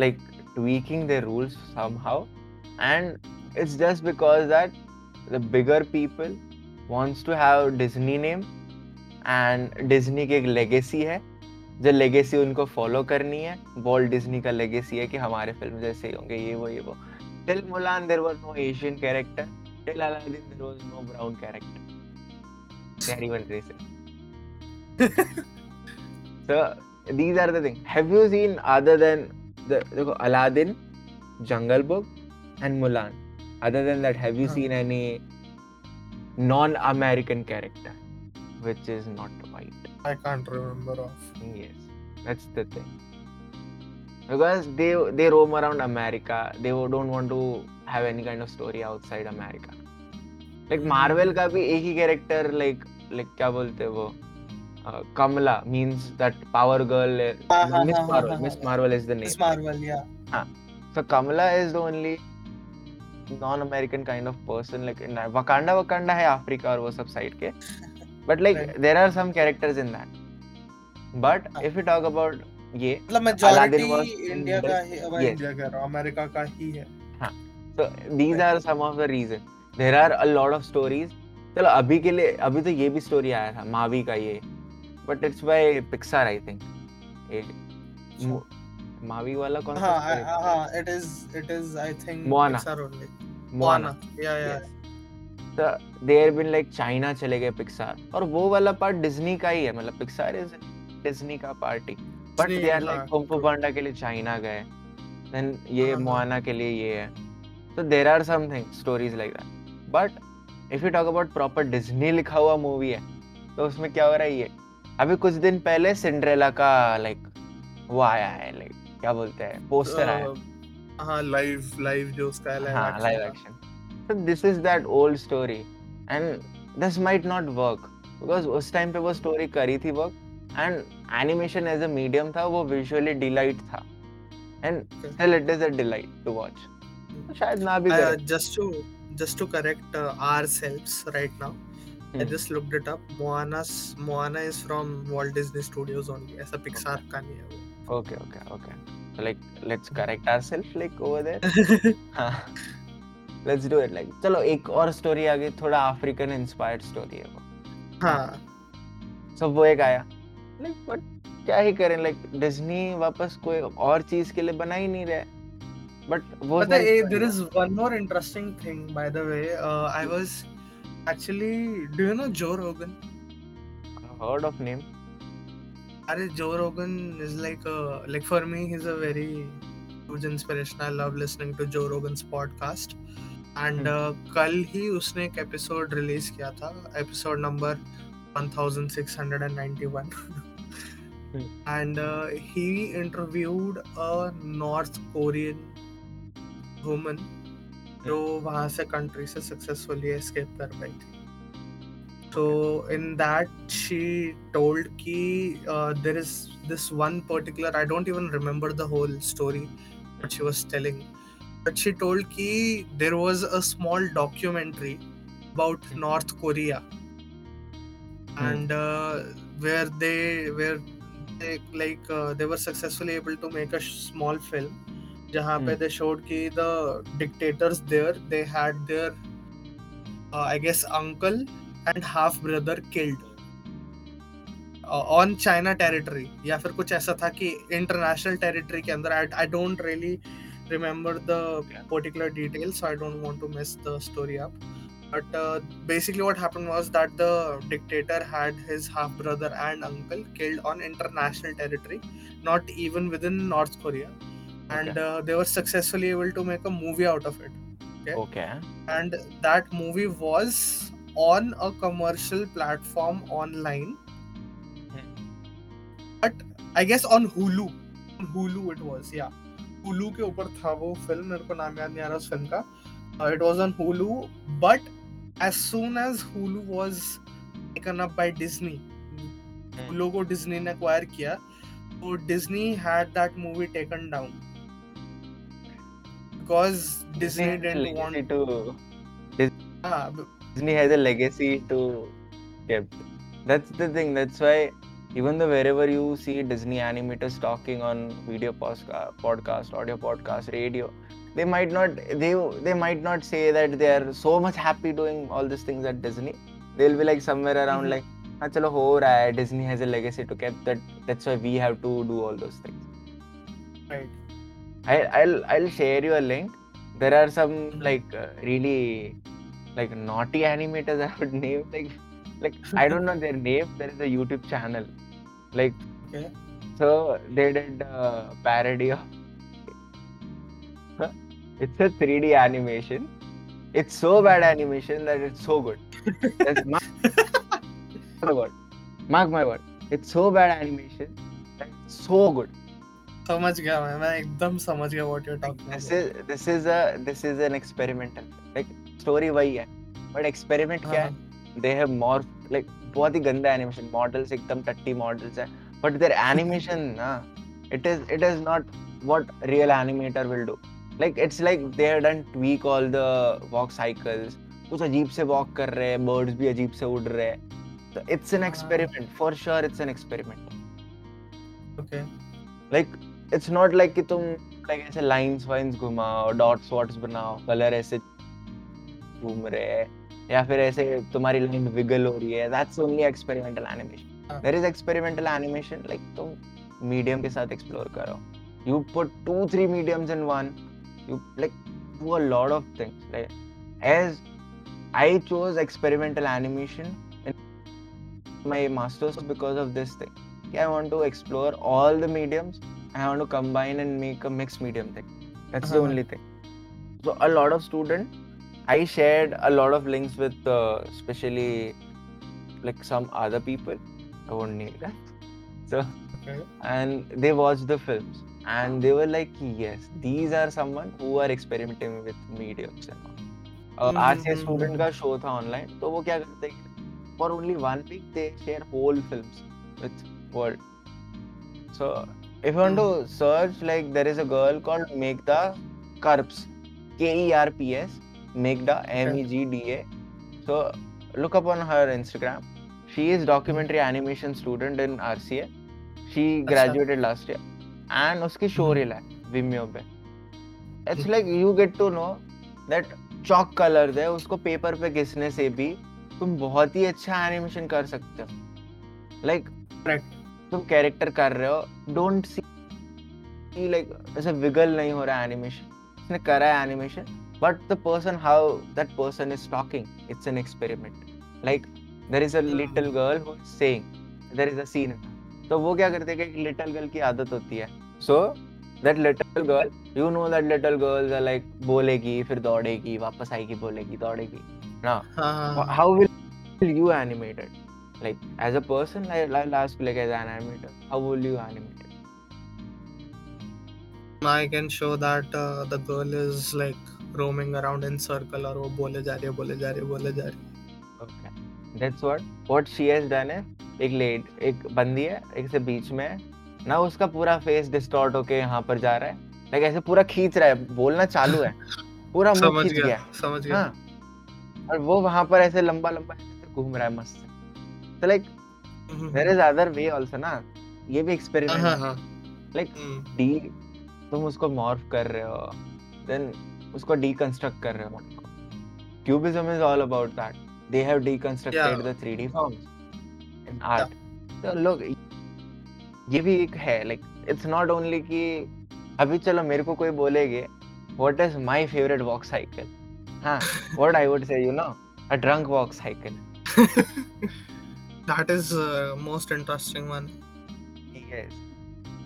like tweaking their rules somehow and it's just because that the bigger people wants to have disney name and disney की एक legacy है जो legacy उनको follow करनी है Walt Disney का legacy है कि हमारे फ़िल्म जैसे ही होंगे ये वो ये वो till mulan there was no asian character till aladdin there was no brown character they are even so these are the things. Have you seen other than देखो Aladdin, Jungle Book, and Mulan? Other than that, have you हाँ. seen any non-American character which is not white? I can't remember of Yes, that's the thing. because they they roam around America. They don't want to have any kind of story outside America. Like Marvel का भी एक ही character like like क्या बोलते हैं वो uh, Kamala means that power girl. हाँ, Miss हाँ, हाँ, Marvel. हाँ, Miss हाँ. Marvel is the name. Miss Marvel, yeah. Uh, So Kamala is the only non-American kind of person. Like in Wakanda, Wakanda है Africa और वो सब side के. But like Right. there are some characters in that. But हाँ. if we talk about ये मतलब majority India का ही अब कह रहा अमेरिका का ही है हाँ. So these are some of the reasons. There are a lot of stories. चलो अभी के लिए अभी तो ये भी स्टोरी आया था मावी का ये but it's by Pixar I think Mavi वाला कौन हाँ हाँ? हाँ it is it is I think Moana Moana yeah yeah there bin like China चले गए पिक्सार और वो वाला पार्ट डिज्नी का ही है मतलब पिक्सार इज़ डिज्नी का party but they are like Kung Fu Panda के लिए चाइना गए. देन ये मोआना के लिए ये है. तो there are something stories like that but if you talk about proper Disney लिखा हुआ मूवी है तो उसमें क्या हो रहा है ये? अभी कुछ दिन पहले सिंड्रेला का लाइक वो आया है लाइक क्या बोलते हैं पोस्टर आया है Uh, हाँ लाइव लाइव जो उसका है हाँ action live का. action so this is that old story and this might not work because उस टाइम पे वो story करी थी work and animation as a medium था वो visually delight था still it is a delight to watch तो शायद ना भी Uh, करे just to just to correct uh, ourselves right now I Hmm. just looked it up Moana's Moana is from Walt Disney Studios only ऐसा Pixar का नहीं है वो okay okay okay so like let's correct ourselves like over there हाँ let's do it like चलो एक और story आ गई थोड़ा African inspired story है वो हाँ so वो एक आया like but क्या ही करें like डिज्नी वापस कोई और चीज़ के लिए बना ही नहीं रहे बट वो there, है। is one more interesting thing, by the way. Uh, I was actually. Do you know Joe Rogan? I heard of name Are Joe Rogan is like a like for me, he's a very huge inspiration. I love listening to Joe Rogan's podcast. And Hmm. uh, कल ही उसने एक episode release किया था episode number 1691 Hmm. and uh, he interviewed a North Korean woman जो हम्म। वहाँ से country से सक्सेसफुली एस्केप कर पाई थी। तो इन दैट शी टोल्ड कि there is this one particular I don't even remember the whole story but she was telling but she told कि there was hmm. Hmm. A small documentary about North Korea and where they were like they were successfully able to make a small film जहाँ पे they showed की the dictators there they had their I guess uncle and half brother killed on China territory या फिर कुछ ऐसा था कि international territory के अंदर I don't really remember the particular detail so I don't want to miss the story up but basically what happened was that the dictator had his half brother and uncle killed on international territory not even within North Korea and okay. uh, they were successfully able to make a movie out of it okay okay. and that movie was on a commercial platform online but i guess on hulu on hulu it was yeah hulu के ऊपर था वो film मेरे को नाम याद नहीं आ रहा उस फ़िल्म का it was on hulu but as soon as hulu was taken up by disney hulu को disney ने acquire किया तो disney had that movie taken down because Disney, Disney didn't want to. Disney, ah, but... Disney has a legacy to keep. That's the thing. That's why even though wherever you see Disney animators talking on video uh, podcast, audio podcast, radio, they might not they they might not say that they are so much happy doing all these things at Disney. They'll be like somewhere around mm-hmm. like, ah, chalo, ho raha hai. Disney has a legacy to keep. That that's why we have to do all those things. Right. I, I'll I'll share you a link. There are some like uh, really like naughty animators I would name like like I don't know their name. There is a YouTube channel like okay so they did a parody of. it's a 3D animation. It's so bad animation that it's so good. That's mark my word. Mark my word. It's so bad animation that it's so good. समझ गया मैं मैं एकदम समझ गया what you are talking this is this is a this is an experimental like story वही है but experiment क्या है? दे हैव मोर लाइक बहुत ही गंदा एनिमेशन मॉडल्स एकदम टट्टी मॉडल्स है बट देयर एनिमेशन ना it is it is not what real animator will do like it's like they have done tweak all the walk cycles कुछ अजीब से वॉक कर रहे हैं बर्ड्स भी अजीब से उड़ रहे हैं। तो it's an experiment for sure it's an experiment okay like it's not like कि तुम लाइक ऐसे लाइंस वाइंस घुमाओ डॉट्स वॉट्स बनाओ कलर ऐसे घूम रहे हैं या फिर ऐसे तुम्हारी लाइन विगल हो रही है। That's only experimental animation there is experimental animation like तुम मीडियम के साथ एक्सप्लोर करो। You put two three mediums in one you like do a lot of things like as I chose experimental animation my masters because of this thing I want to explore all the mediums I want to combine and make a mixed medium thing. That's uh-huh. the only thing. So a lot of students, I shared a lot of links with, uh, especially like some other people. I won't need that. So, okay. and they watched the films and they were like, yes, these are someone who are experimenting with mediums and all. Uh, आज से student का show था online तो वो क्या करते हैं for only one week they share whole films with world so if you want to search, like there is a girl called Megda Karps, K E R P S, Megda M E G D A. So look up on her Instagram. She is documentary animation student in RCA. She graduated last year. And उसकी show reel है Vimeo पे. It's like you get to know that chalk color है उसको paper पे घिसने से भी तुम बहुत ही अच्छा एनिमेशन कर सकते हो लाइक like, तुम कैरेक्टर कर रहे हो डोंट सी लाइक ऐसे विगल नहीं हो रहा है एनिमेशन उसने करा है animation but the person how that person is talking it's an experiment like there is a little girl who saying there is a scene तो वो क्या करते हैं कि लिटिल गर्ल की आदत होती है। So that little girl you know that little girls are like बोलेगी फिर दौड़ेगी वापस आएगी बोलेगी दौड़ेगी। ना? How will you animated like as a person I, i'll ask like as an animator how will you animate it i can show that uh, the girl is like roaming around in circle और वो बोले जा रही है बोले जा रही है बोले जा रही है okay that's what what she has done है एक लेड एक बंदी है एक से बीच में है ना उसका पूरा फेस डिस्टॉर्ट होके यहाँ पर जा रहा है लाइक ऐसे पूरा खींच रहा है बोलना चालू है पूरा मुँह खींच गया समझ गया हाँ और वो वहाँ पर ऐसे लंबा लंबा घूम रहा है मस्त like mm-hmm. there is other way also ना ये भी एक्सपेरिमेंट हाँ हाँ लाइक डी तुम उसको मॉर्फ कर रहे हो देन उसको डीकंस्ट्रक्ट कर रहे हो cubism is all about that they have deconstructed the 3D forms in art तो लोग ये भी एक है लाइक इट्स नॉट ओनली कि अभी चलो मेरे को कोई बोलेगे what is my favourite walk cycle हाँ what I would say you know a drunk walk cycle that is uh, most interesting one yes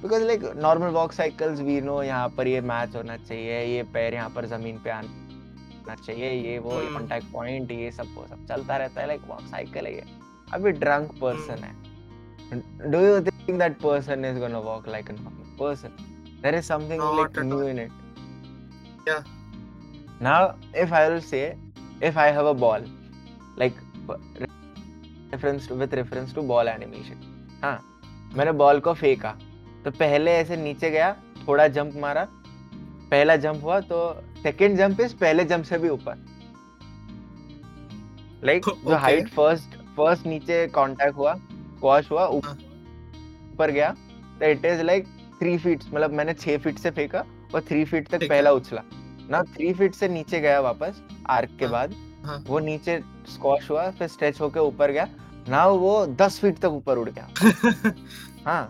because like normal walk cycles we know यहाँ पर ये मैच होना चाहिए ये पैर यहाँ पर ज़मीन पे आना चाहिए ये वो कांटेक्ट hmm. पॉइंट ये सब वो सब चलता रहता है लाइक वॉक साइकिल है ये अभी ड्रंक पर्सन है do you think that person is gonna walk like a normal person there is something Not like new in it yeah now if i will say if i have a ball reference with reference to ball animation हाँ मैंने ball को फेंका। तो पहले ऐसे नीचे गया थोड़ा जंप मारा। पहला जंप हुआ तो सेकंड जंप इस पहले जंप से भी ऊपर। लाइक जो हाइट फ़र्स्ट फ़र्स्ट नीचे कांटेक्ट हुआ स्क्वाश हुआ हाँ। ऊपर गया। तो it is like three feet मतलब मैंने छह फीट से फेंका और थ्री फीट तक पहला उछला। ना थ्री फीट से नीचे गया वापस आर्क के हाँ। बाद। हाँ. वो नीचे स्क्वाश हुआ फिर स्ट्रेच होके ऊपर गया ना वो दस फीट तक ऊपर उड़ गया हाँ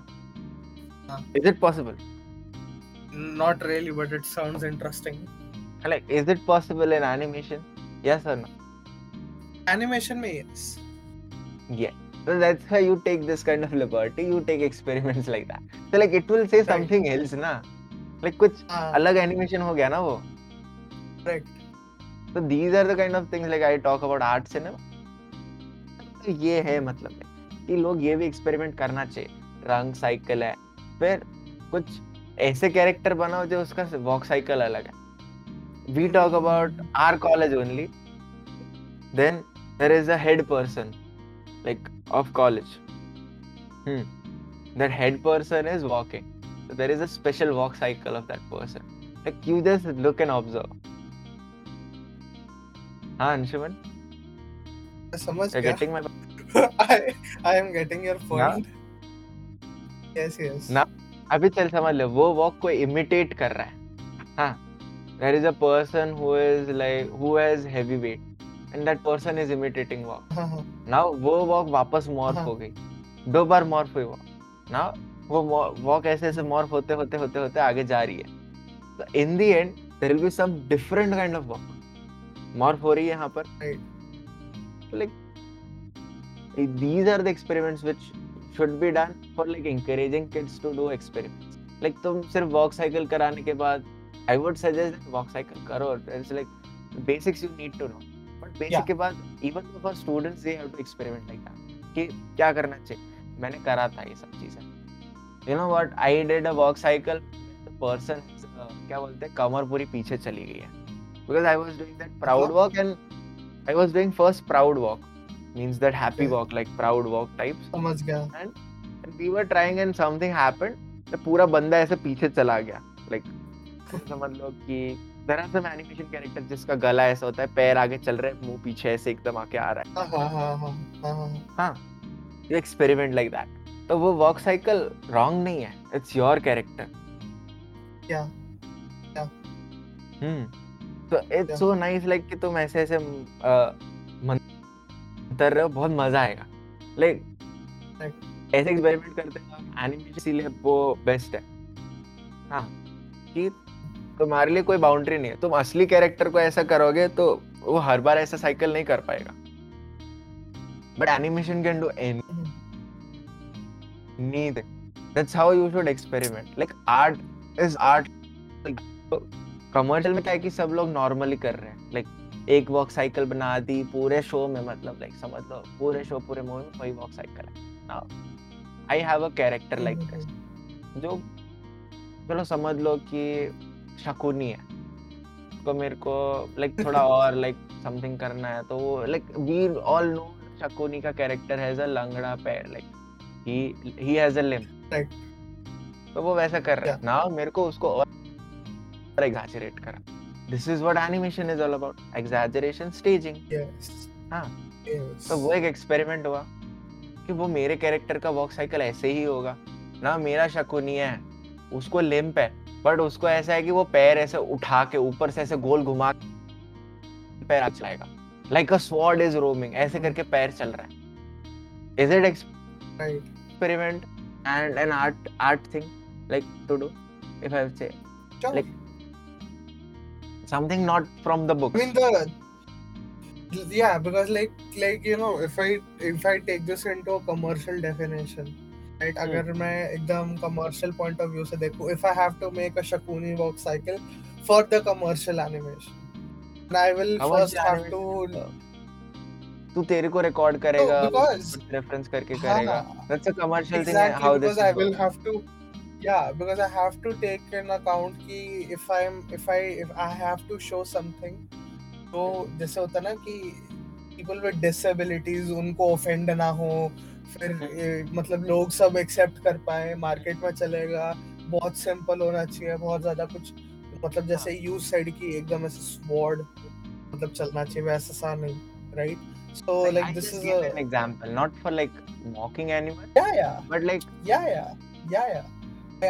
is it possible not really but it sounds interesting like is it possible in animation yes or no animation mein yes yeah so that's why you take this kind of liberty you take experiments like that so like it will say right. something else na like कुछ uh, अलग animation हो गया ना वो right तो these are the kind of things like I talk about art cinema तो ये है मतलब है, कि लोग ये भी एक्सपेरिमेंट करना चाहिए। रंग साइकिल है। फिर कुछ ऐसे कैरेक्टर बनाओ जो उसका वॉक साइकिल अलग है। We talk about our college only then there is odd person like of college that head person is walking there is a special walk cycle of that person like you just look and observe हाँ अंशुमन समझ you're गया getting my I I am getting your point yes yes ना अभी चल समझ ले वो walk को इमिटेट कर रहा है हाँ there is a person who is like who has heavy weight and that person is imitating walk हाँ हाँ now वो वॉक वापस मॉर्फ हाँ। हो गई दो बार मॉर्फ हुई वो now वो वॉक ऐसे ऐसे मॉर्फ होते होते होते होते आगे जा रही है तो in the end there will be some different kind of walk morph हो रही है यहाँ पर। These are the experiments which should be done for like encouraging kids to do experiments like तुम सिर्फ़ वॉक साइकिल कराने के बाद I would suggest walk cycle करो it's like basics you need to know but basic के बाद even for students they have to experiment like that कि क्या करना चाहिए? मैंने करा था ये सब चीज़ें। You know what I did a walk cycle person क्या बोलते हैं कमर पूरी पीछे चली गई है। Because I was doing that proud मतलब? walk and I was doing first proud walk means that happy Okay. walk like proud walk types समझ गया and we were trying and something happened तो पूरा बंदा ऐसे पीछे चला गया like समझ लो कि there are some animation character जिसका गला ऐसा होता है पैर आगे चल रहे हैं मुँह पीछे ऐसे एकदम आके आ रहा हाँ हाँ हाँ हाँ हाँ हाँ है हाँ you experiment like that तो वो वॉक साइकिल रॉन्ग नहीं है it's your character Yeah. Yeah. Hmm तो इट्स सो नाइस लाइक कि तुम ऐसे ऐसे मंतर रहे हो बहुत मज़ा आएगा। लाइक ऐसे एक्सपेरिमेंट करते हैं एनिमेशन इसीलिए वो बेस्ट है। हाँ कि तुम्हारे लिए कोई बाउंड्री नहीं है। तुम असली कैरेक्टर को ऐसा करोगे तो वो हर बार ऐसा साइकिल नहीं कर पाएगा। But animation can do any. That's how you should experiment. Like art is art. Like commercial में क्या है कि सब लोग नॉर्मली कर रहे हैं। लाइक एक वॉक साइकिल बना दी पूरे शो में मतलब लाइक समझ लो पूरे शो पूरे मूवी में वही वॉक साइकिल है। Now I have a character like this जो चलो समझ लो कि शकुनी है। तो मेरे को लाइक थोड़ा और लाइक समथिंग करना है तो वो like we all know Shakuni का कैरेक्टर हैज़ अ लंगड़ा पैर like he he has a limp तो वो वैसा कर रहा है। नाउ मेरे को उसको और एग्जैजरेट करा। This is what animation is all about exaggeration staging yes. हाँ। Yes. तो वो एक एक्सपेरिमेंट हुआ कि वो मेरे कैरेक्टर का वॉक साइकिल ऐसे ही होगा। ना मेरा शकुनी है उसको लिम्प है बट उसको ऐसा है कि वो पैर ऐसे उठा के ऊपर से ऐसे गोल घुमा पैर चलाएगा। Like a sword is roaming ऐसे करके पैर चल रहा है। Is it and an art art thing like to do if i would say. Like, something not from the book I mean the yeah because like like you know if I if I take this into a commercial definition right Hmm. अगर मैं एकदम commercial point of view से देखूँ if I have to make a Shakuni walk cycle for the commercial animation and I will first Commercial have to animation. तू तेरे को record करेगा reference करके हाँ, करेगा that's a commercial thing how this I will have to yeah because I have to take in account कि if I'm if I if I have to show something तो जैसे होता ना कि people with disabilities उनको offend ना हो फिर ए, मतलब लोग सब accept कर पाए मार्केट में चलेगा बहुत सिंपल होना चाहिए बहुत ज़्यादा कुछ मतलब जैसे यू साइड की एकदम ऐसे स्वॉर्ड मतलब चलना चाहिए वैसा सा नहीं right so like this is an example not for like mocking anyone या या but like या या या या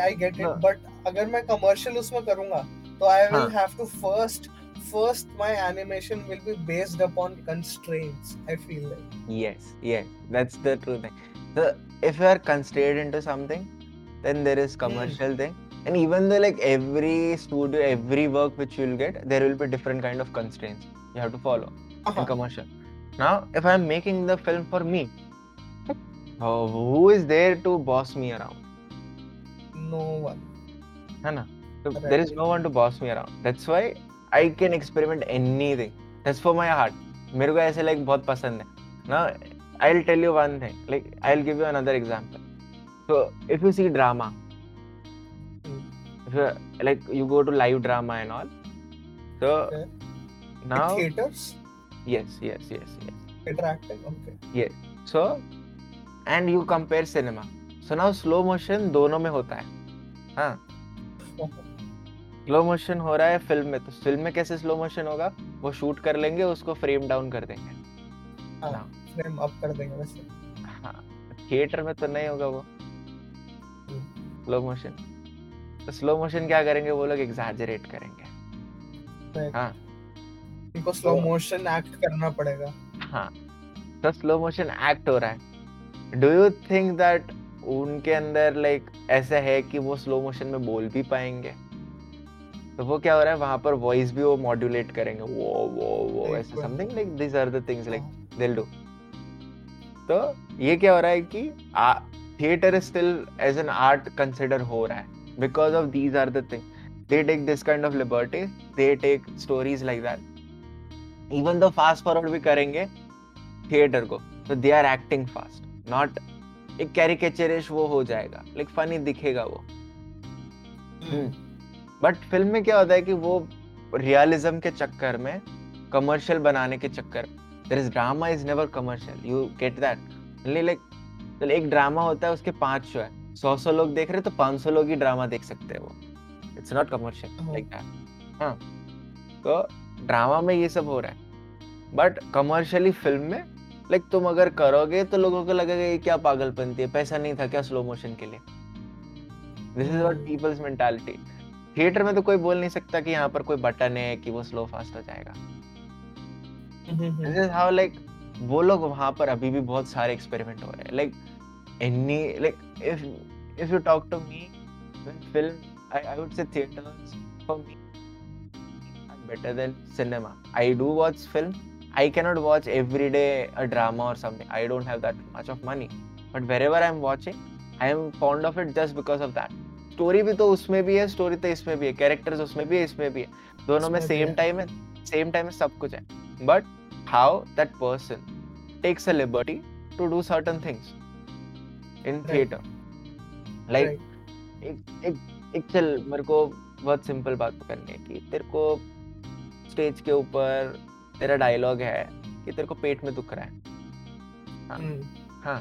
आई गेट इट हाँ. बट अगर मैं कमर्शियल उसमें करूंगा तो आई विल हाँ. Have to first first my animation will be based upon constraints I feel like yes yes that's the true thing so if you are constrained into something then there is commercial thing and even though like every studio every work which you'll get there will be different kind of constraints you have to follow Uh-huh. in commercial now if i'm making the film for me uh, who is there to boss me around No one है ना so Right. there is no one to boss me around that's why i can experiment anything that's for my heart मेरे को ऐसे like बहुत पसंद है now i'll tell you one thing like i'll give you another example so if you see drama like you go to live drama and all so Okay. now theaters yes yes yes yes theater acting okay so and you compare cinema now slow motion दोनों में होता है। हाँ। Slow motion हो रहा है film में तो फ़िल्म में कैसे स्लो मोशन होगा? वो शूट कर लेंगे उसको फ्रेम डाउन कर देंगे। हाँ हाँ। फ्रेम अप कर देंगे वैसे। हाँ थिएटर में तो नहीं होगा वो। स्लो मोशन तो स्लो मोशन क्या करेंगे? वो लोग एग्जैजरेट करेंगे। हाँ। इनको स्लो मोशन एक्ट करना पड़ेगा। हाँ। तो स्लो मोशन एक्ट हो रहा है। डू यू थिंक दैट उनके अंदर लाइक ऐसा है कि वो स्लो मोशन में बोल भी पाएँगे। तो वो क्या हो रहा है वहाँ पर वॉइस भी वो मॉड्यूलेट करेंगे। वो वो वो ऐसे something like this are the things like they'll do तो ये क्या हो रहा है कि theatre is still as an art consider हो रहा है। Because of these are the thing they take this kind of liberty they take stories like that even though fast forward भी करेंगे थिएटर को। तो they are acting fast not एक caricaturish वो हो जाएगा। लाइक फनी दिखेगा वो। हम्म, बट फ़िल्म में क्या होता है कि वो रियलिज्म के चक्कर में कमर्शियल बनाने के चक्कर there is drama is never commercial you get that like एक ड्रामा होता है उसके पाँच शो है। सौ सौ लोग देख रहे हैं तो पाँच सौ लोग ही ड्रामा देख सकते हैं वो। It's not commercial. Like that हाँ। तो ड्रामा में ये सब हो रहा है। बट कमर्शियली फ़िल्म में लाइक तुम अगर करोगे तो लोगों को लगेगा ये क्या पागलपंती है पैसा नहीं था क्या स्लो मोशन के लिए? This is hmm. Peoples mentality theatre में तो कोई बोल नहीं सकता कि यहाँ पर कोई बटन है कि वो स्लो फास्ट हो जाएगा। दिस इज़ हाउ लाइक वो लोग वहाँ पर अभी भी बहुत सारे एक्सपेरिमेंट हो रहे हैं। Like any like if if you talk to me film I I would say theatres for me better than cinema. I do watch film i cannot watch every day a drama or something. I don't have that much of money. But wherever i'm watching i am fond of it just because of that. Story भी तो उसमें भी है story तो इसमें भी है characters उसमें भी है इसमें भी है। दोनों में भी सेम है। टाइम है सेम टाइम में सब कुछ है। But how that person takes a liberty to do certain things in theatre like एक एक एक चल मेरे को बहुत सिंपल बात करनी है कि तेरे को स्टेज के ऊपर तेरा डायलॉग है कि तेरे को पेट में दुख रहा है हम्म, हाँ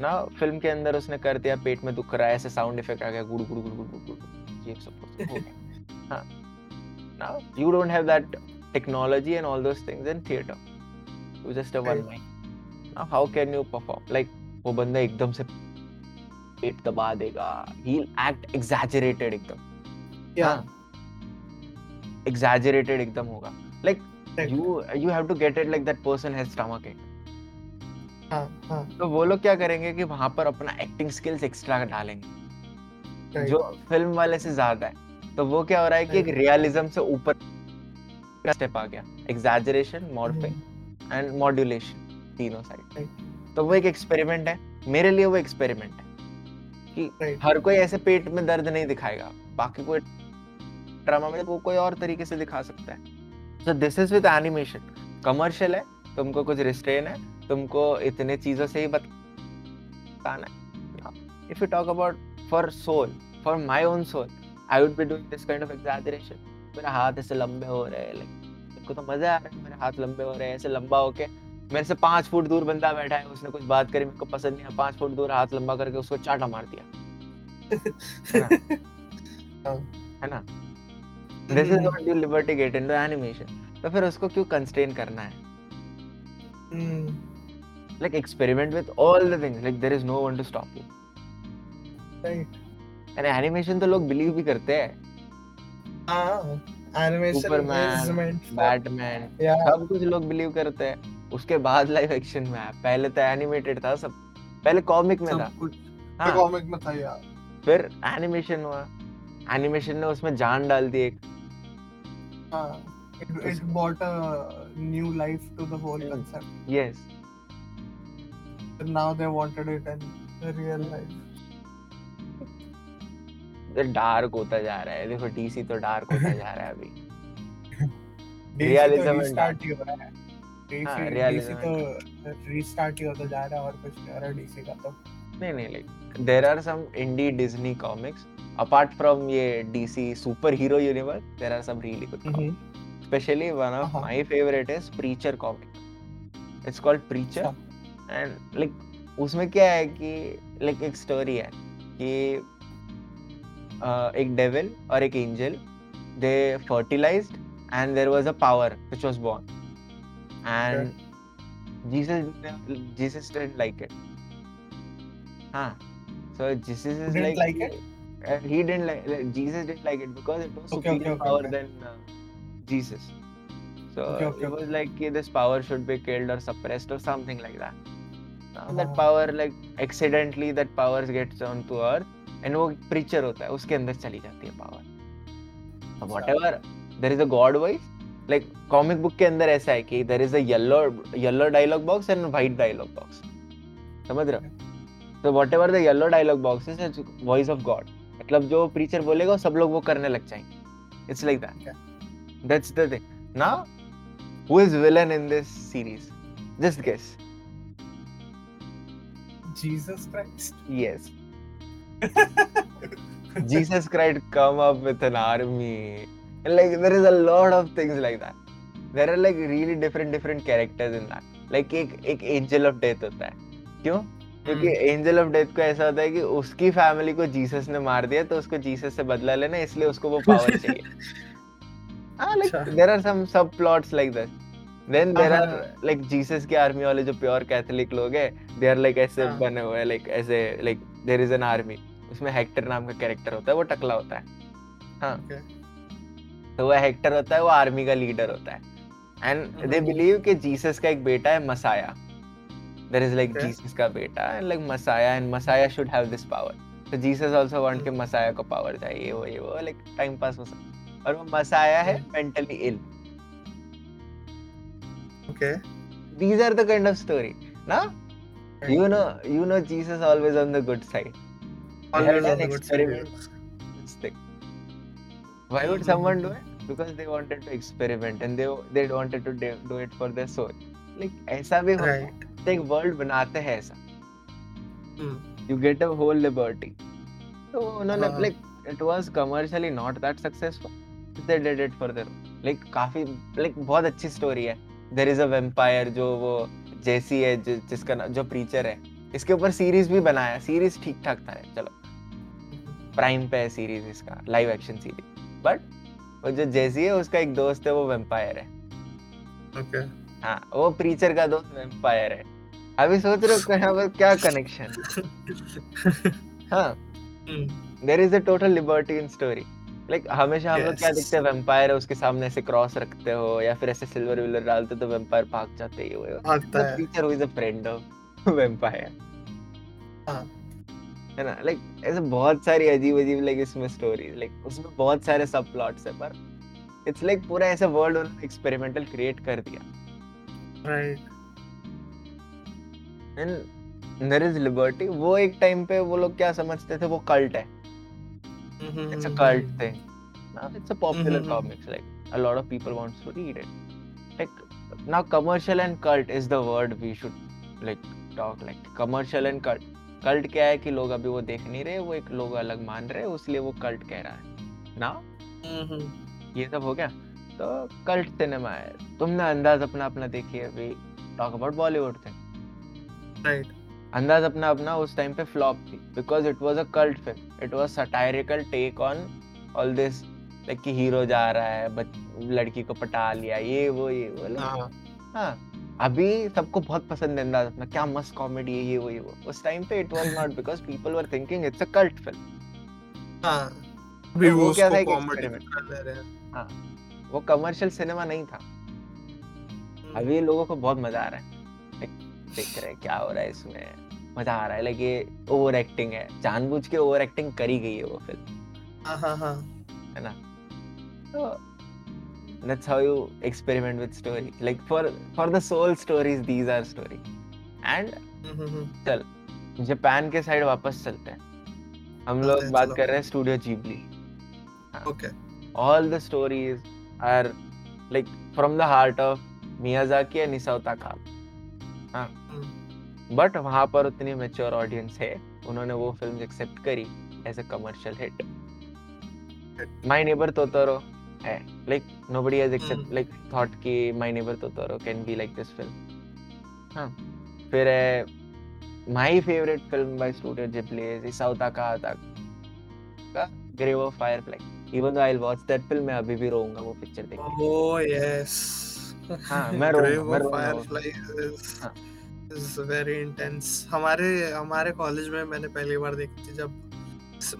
ना फ़िल्म के अंदर उसने कर दिया पेट में दुख रहा है ऐसे साउंड इफ़ेक्ट आ गया गुड़ गुड़ गुड़ गुड़ गुड़ गुड़ ये सब कुछ हो गया हाँ you don't have that technology and all those things in theater you just have one Right. mic now how can you perform like वो बंदा एकदम से पेट दबा देगा he'll act exaggerated एकदम yeah, exaggerated एकदम होगा like Right. You you have to get it like that person has stomach ache. हाँ, हाँ, तो वो लोग क्या करेंगे कि वहाँ पर अपना एक्टिंग स्किल्स एक्स्ट्रा डालेंगे। जो फ़िल्म वाले से ज़्यादा है। तो वो क्या हो रहा है कि एक रियलिज्म से ऊपर स्टेप आ गया। एग्जैजरेशन मॉर्फिंग एंड मॉड्यूलेशन तीनों साइड तो वो एक एक्सपेरिमेंट है। मेरे लिए वो एक्सपेरिमेंट है। कि हर कोई ऐसे पेट में दर्द नहीं दिखाएगा। बाकी कोई ड्रामा में वो कोई और तरीके से दिखा सकता है। So this is with animation commercial है तुमको कुछ रिस्ट्रेन है तुमको इतने चीज़ों से ही बताना है। If you talk about for soul for my own soul I would be doing this kind of exaggeration मेरा हाथ ऐसे लंबे हो रहे हैं लाइक तो मज़ा आ रहा है मेरे हाथ लंबे हो रहे हैं ऐसे लंबा होके मेरे से पाँच फुट दूर बंदा बैठा है उसने कुछ बात करी मेरे को पसंद नहीं आया पाँच फुट दूर हाथ लंबा करके उसको चाटा मार दिया। हाँ, है ना? This is what you liberty get in the animation तो फिर उसको क्यों कंस्ट्रेन करना है? Like experiment with all the things like there is no one to stop you right. And animation तो लोग बिलीव भी करते हैं। हाँ, for बैटमैन सब कुछ लोग बिलीव करते हैं। उसके बाद लाइव एक्शन में आया। पहले तो एनिमेटेड था सब। पहले कॉमिक में था। हाँ। कॉमिक में था यार। फिर एनिमेशन हुआ। एनिमेशन ने उसमें जान डाल दी एक। हाँ, it brought a new life to the whole mm-hmm. concept. Yes. And now they wanted it in hmm. the real life. Dark होता जा रहा है देखो डीसी तो डार्क होता जा रहा है अभी रियलिज्म स्टार्ट तो ही हो रहा है रियलिज्म हाँ, तो रीस्टार्ट ही होता जा रहा है और कुछ नहीं रहा डीसी का तो नहीं नहीं like there are some indie Disney comics apart from ये DC superhero universe, there are some really good comics. Mhm. Especially one of Uh-huh. my favorite is Preacher comic. It's called Preacher अच्छा and like उसमें क्या है कि like एक story है कि uh, एक devil और एक angel they fertilized and there was a power which was born and Jesus Jesus didn't like it. Huh. So Jesus is Didn't like, like it? Uh, he didn't like, like Jesus didn't like it because it was Okay, okay, superior okay, okay, power okay. than uh, Jesus. So Okay, okay, it was like कि this power should be killed or suppressed or something like that. Now that हाँ। power like accidentally that power gets onto earth and वो preacher होता है उसके अंदर चली जाती है power. So whatever there is a god voice like comic book के अंदर ऐसा है कि there is a yellow yellow dialogue box and white dialogue box. समझ रहे हो? So whatever the yellow dialogue box is, it's voice of God. मतलब जो preacher बोलेगा सब लोग वो करने लग जाएँगे. It's like that. Okay. That's the thing. Now, who is villain in this series? Just guess. Jesus Christ. Yes. Jesus Christ come up with an army. And like there is a lot of things like that. There are like really different different characters in that. Like एक एक angel of death होता है. क्यों? क्योंकि angel of death को ऐसा होता है कि उसकी फैमिली को जीसस ने मार दिया तो उसको जीसस से बदला लेना इसलिए उसको वो पावर चाहिए। There are some sub plots like this then there हाँ, आर। लाइक जीसस की आर्मी वाले जो प्योर कैथोलिक लोग हैं दे आर लाइक ऐसे हाँ। बने हुए हैं लाइक ऐसे like there is an army उसमें हेक्टर नाम का कैरेक्टर होता है वो टकला होता है हाँ Okay. तो वो हेक्टर होता है वो आर्मी का लीडर होता है एंड दे। बिलीव कि जीसस का एक बेटा है Messiah There is like Okay. Jesus का बेटा and like messiah and messiah should have this power तो जीसस आल्सो वांट कि हम्म। मसाया को पावर चाहिए वो ये वो लाइक टाइम पास हो सकता और वो मसाया है हम्म। Mentally ill Okay. these are the kind of story now you know you know jesus always on the good side They Always had on an the good side. experiment this thing. why would Mhm, someone do mhm. it because they wanted to experiment and they they wanted to do do it for their soul Like ऐसा भी होता है एक world बनाते हैं ऐसा। You get a whole liberty. तो उन्होंने like it was commercially not that successful. They did it for their like काफ़ी like बहुत अच्छी स्टोरी है। There is a vampire जो वो जैसी है जि, जिसका जो प्रीचर है। इसके ऊपर सीरीज़ भी बनाया सीरीज़ ठीक ठाक था। चलो। प्राइम पे है सीरीज़ इसका। लाइव एक्शन सीरीज़ बट वो जो जैसी है उसका एक दोस्त है वो वेम्पायर है। Okay Okay. हाँ वो प्रीचर का दोस्त वेम्पायर है। अभी सोच रहे हो यहाँ पर क्या कनेक्शन हाँ. There is a total liberty in story like हमेशा हम लोग क्या. दिखते हैं वेम्पायर है उसके सामने ऐसे क्रॉस रखते हो या फिर ऐसे सिल्वर विल्वर डालते तो वेम्पायर भाग जाते हैं वो भागता है। Preacher who is a friend of vampire हाँ। है ना? लाइक ऐसे बहुत सारी अजीब अजीब लाइक इसमें स्टोरी लाइक उसमें बहुत सारे सब प्लॉट्स है पर इट्स लाइक पूरा ऐसा वर्ल्ड उन्होंने एक्सपेरिमेंटल क्रिएट कर दिया। Right. And there is liberty वो एक टाइम पे वो लोग क्या समझते थे वो कल्ट है Mhm, it's a mhm, cult mhm. thing. Now it's a popular Mhm. comics. Like a lot of people wants to read it. Like now, commercial and cult is the word we should like talk. Like commercial and cult. Cult क्या है कि लोग अभी वो देख नहीं रहे वो एक लोग अलग मान रहे हैं इसलिए वो cult कह रहा है ना Mhm. ये सब हो गया तो cult सिनेमा है। तुमने अंदाज अपना अपना देखी है अभी? Talk about Bollywood thing Right. Andaz Apna Apna उस टाइम पे फ्लॉप थी because it was a cult film it was satirical take on all this like कि हीरो जा रहा है बच- लड़की को पटा लिया ये वो ये वो हाँ. हाँ। अभी सबको बहुत पसंद है अंदाज अपना क्या मस्त कॉमेडी है ये वो ये वो। उस टाइम पे it was not because people were thinking it's a cult film हाँ. अभी वो क्या था एक हैं. वो कमर्शियल सिनेमा नहीं था। Hmm. अभी लोगों को बहुत मज़ा आ रहा है। देख रहे हैं क्या हो रहा है इसमें? मज़ा आ रहा है। लाइक ये ओवर एक्टिंग है। जानबूझ के ओवर एक्टिंग करी गई है वो फ़िल्म हाँ हाँ हाँ. है ना? तो that's how you experiment with story. Like for for the soul stories these are story. And Mhm, mhm. चल जापान के साइड वापस चलते हैं। हम लोग बात कर रहे हैं studio Ghibli Okay. all the stories are like from the heart of Miyazaki and Isao Takahata Hmm. But वहाँ पर उतनी मेच्योर ऑडियंस है उन्होंने वो फ़िल्म एक्सेप्ट करी as a commercial hit My Neighbor Totoro. Eh, like nobody has except Hmm. like thought कि My Neighbor Totoro can be like this film. हाँ फिर है my favorite film by Studio Ghibli is Isauta Kahata Grave of Firefly. Even though I'll watch that film, मैं अभी भी रोऊँगा वो picture देख के। Oh yes. हाँ मैं रोऊँगा Grave मैं of रोऊँगा वो। Fireflies is हाँ। is very intense. हमारे हमारे कॉलेज में मैंने पहली बार देखी थी जब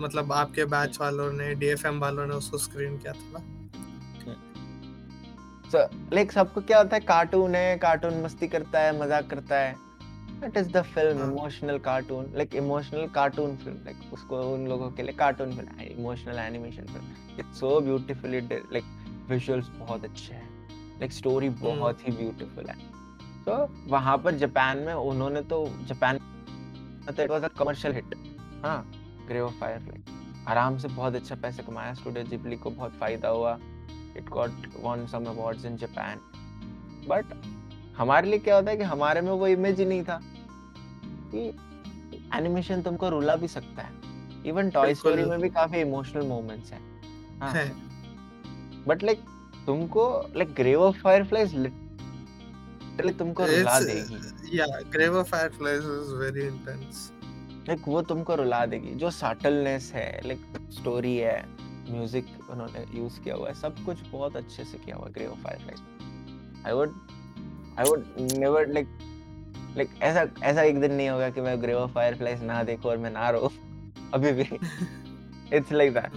मतलब आपके बैच वालों ने डीएफएम वालों ने उसको स्क्रीन किया था ना। so like सबको क्या होता है कार्टून है कार्टून मस्ती करता है मज़ाक करता है। It is the film emotional cartoon like emotional cartoon film like उसको उन लोगों के लिए cartoon film emotional animation film it's so beautiful like visuals बहुत अच्छे हैं। Like story hmm. बहुत ही ब्यूटीफुल है। तो वहाँ पर जापान में उन्होंने तो Japan it was a commercial hit हाँ ग्रे ऑफ़ फायर लाइक आराम से बहुत अच्छा पैसे कमाया स्टूडियो जिबली को बहुत फ़ायदा हुआ। It got won some awards in Japan but हमारे लिए क्या होता है कि हमारे में वो इमेज ही नहीं था। कि एनिमेशन तुमको रुला भी सकता है। इवन टॉय स्टोरी में भी काफ़ी इमोशनल मोमेंट्स हैं। हाँ। बट लाइक तुमको like grave of fireflies literally तुमको रुला देगी। yeah Grave of Fireflies is very intense. Like वो तुमको रुला देगी। जो सटलनेस है लाइक स्टोरी है म्यूज़िक उन्होंने यूज़ किया हुआ है सब कुछ बहुत अच्छे से किया हुआ है grave of fireflies I would I would never like like ऐसा ऐसा एक दिन नहीं होगा कि मैं ग्रेव ऑफ़ फायरफ्लाइज ना देखूँ और मैं ना रो अभी भी। इट्स लाइक दैट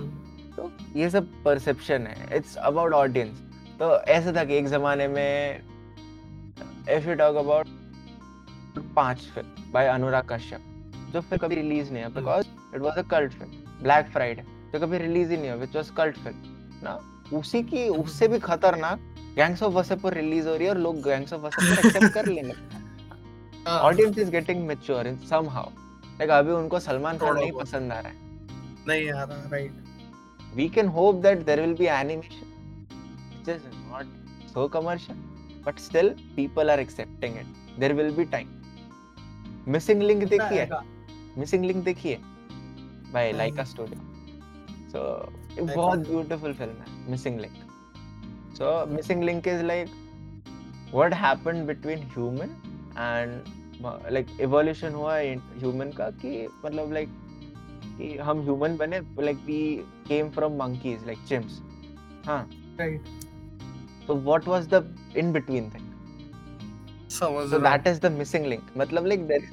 तो ये सब परसेप्शन है। इट्स अबाउट ऑडियंस तो ऐसा था कि एक जमाने में if you talk about Paanch film by Anurag Kashyap जो फिर कभी रिलीज़ नहीं है because it was a cult film Black Friday जो कभी रिलीज़ ही नहीं हुआ विच वाज कल्ट फ़िल्म ना? उसी की उससे भी खतरनाक गैंग्स ऑफ़ वसेपुर रिलीज़ हो रही है और लोग गैंग्स ऑफ़ वसेपुर एक्सेप्ट कर लेंगे हाँ audience is getting mature in somehow like अभी उनको सलमान खान नहीं पसंद आ रहा है नहीं आ रहा right we can hope that there will be animation which is not so commercial but still people are accepting it there will be time missing link देखिए missing link देखिए by नहीं Laika Studio so ये देखा बहुत है beautiful film है missing link so missing link is like what happened between human and uh, like evolution हुआ human का कि मतलब like कि हम ह्यूमन बने like we came from monkeys like chimps हाँ राइट तो what was the in between thing समझ सो रहा that is the missing link मतलब लाइक देयर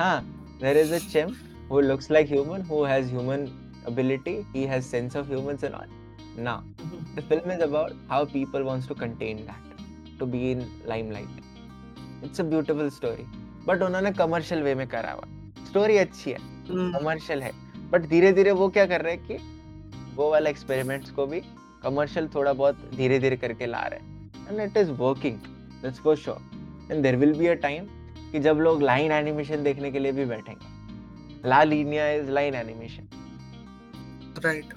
हाँ there is a chimp who looks like human who has human ability he has sense of humans and all now the film is about how people wants to contain that to be in limelight. It's a beautiful story but उन्होंने commercial way में करा हुआ। Story अच्छी है हम्म, है but धीरे धीरे वो क्या कर रहे हैं कि वो वाला एक्सपेरिमेंट्स को भी कमर्शियल थोड़ा बहुत धीरे धीरे करके ला रहे हैं। And it is working that's for sure and there will be a time कि जब लोग लाइन एनिमेशन देखने के लिए भी बैठेंगे। La Linea is line animation right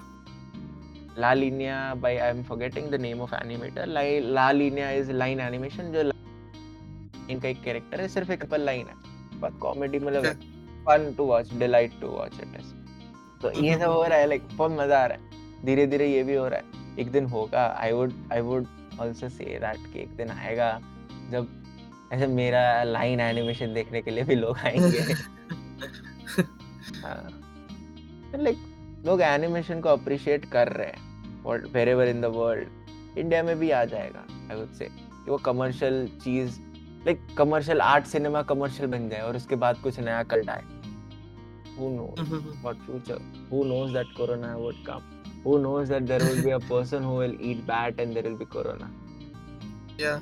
La Linea by I am forgetting the name of animator La Linea is line animation जो इनका एक कैरेक्टर है सिर्फ़ एक लाइन है। बट कॉमेडी मतलब. Fun to watch delight to watch it is तो ये सब हो रहा है लाइक बहुत मज़ा आ रहा है। धीरे धीरे ये भी हो रहा है। एक दिन होगा I would I would also say that कि एक दिन आएगा जब ऐसे मेरा लाइन एनिमेशन देखने के लिए भी लोग आएँगे। लाइक लोग एनिमेशन को अप्रिशिएट कर रहे हैं। Wherever in the world India में भी आ जाएगा आई वुड से कि वो कमर्शियल चीज़ like commercial art cinema commercial बन जाए और उसके बाद कुछ नया कल्ट आए who knows what future who knows that corona would come who knows that there will be a person who will eat bat and there will be corona yeah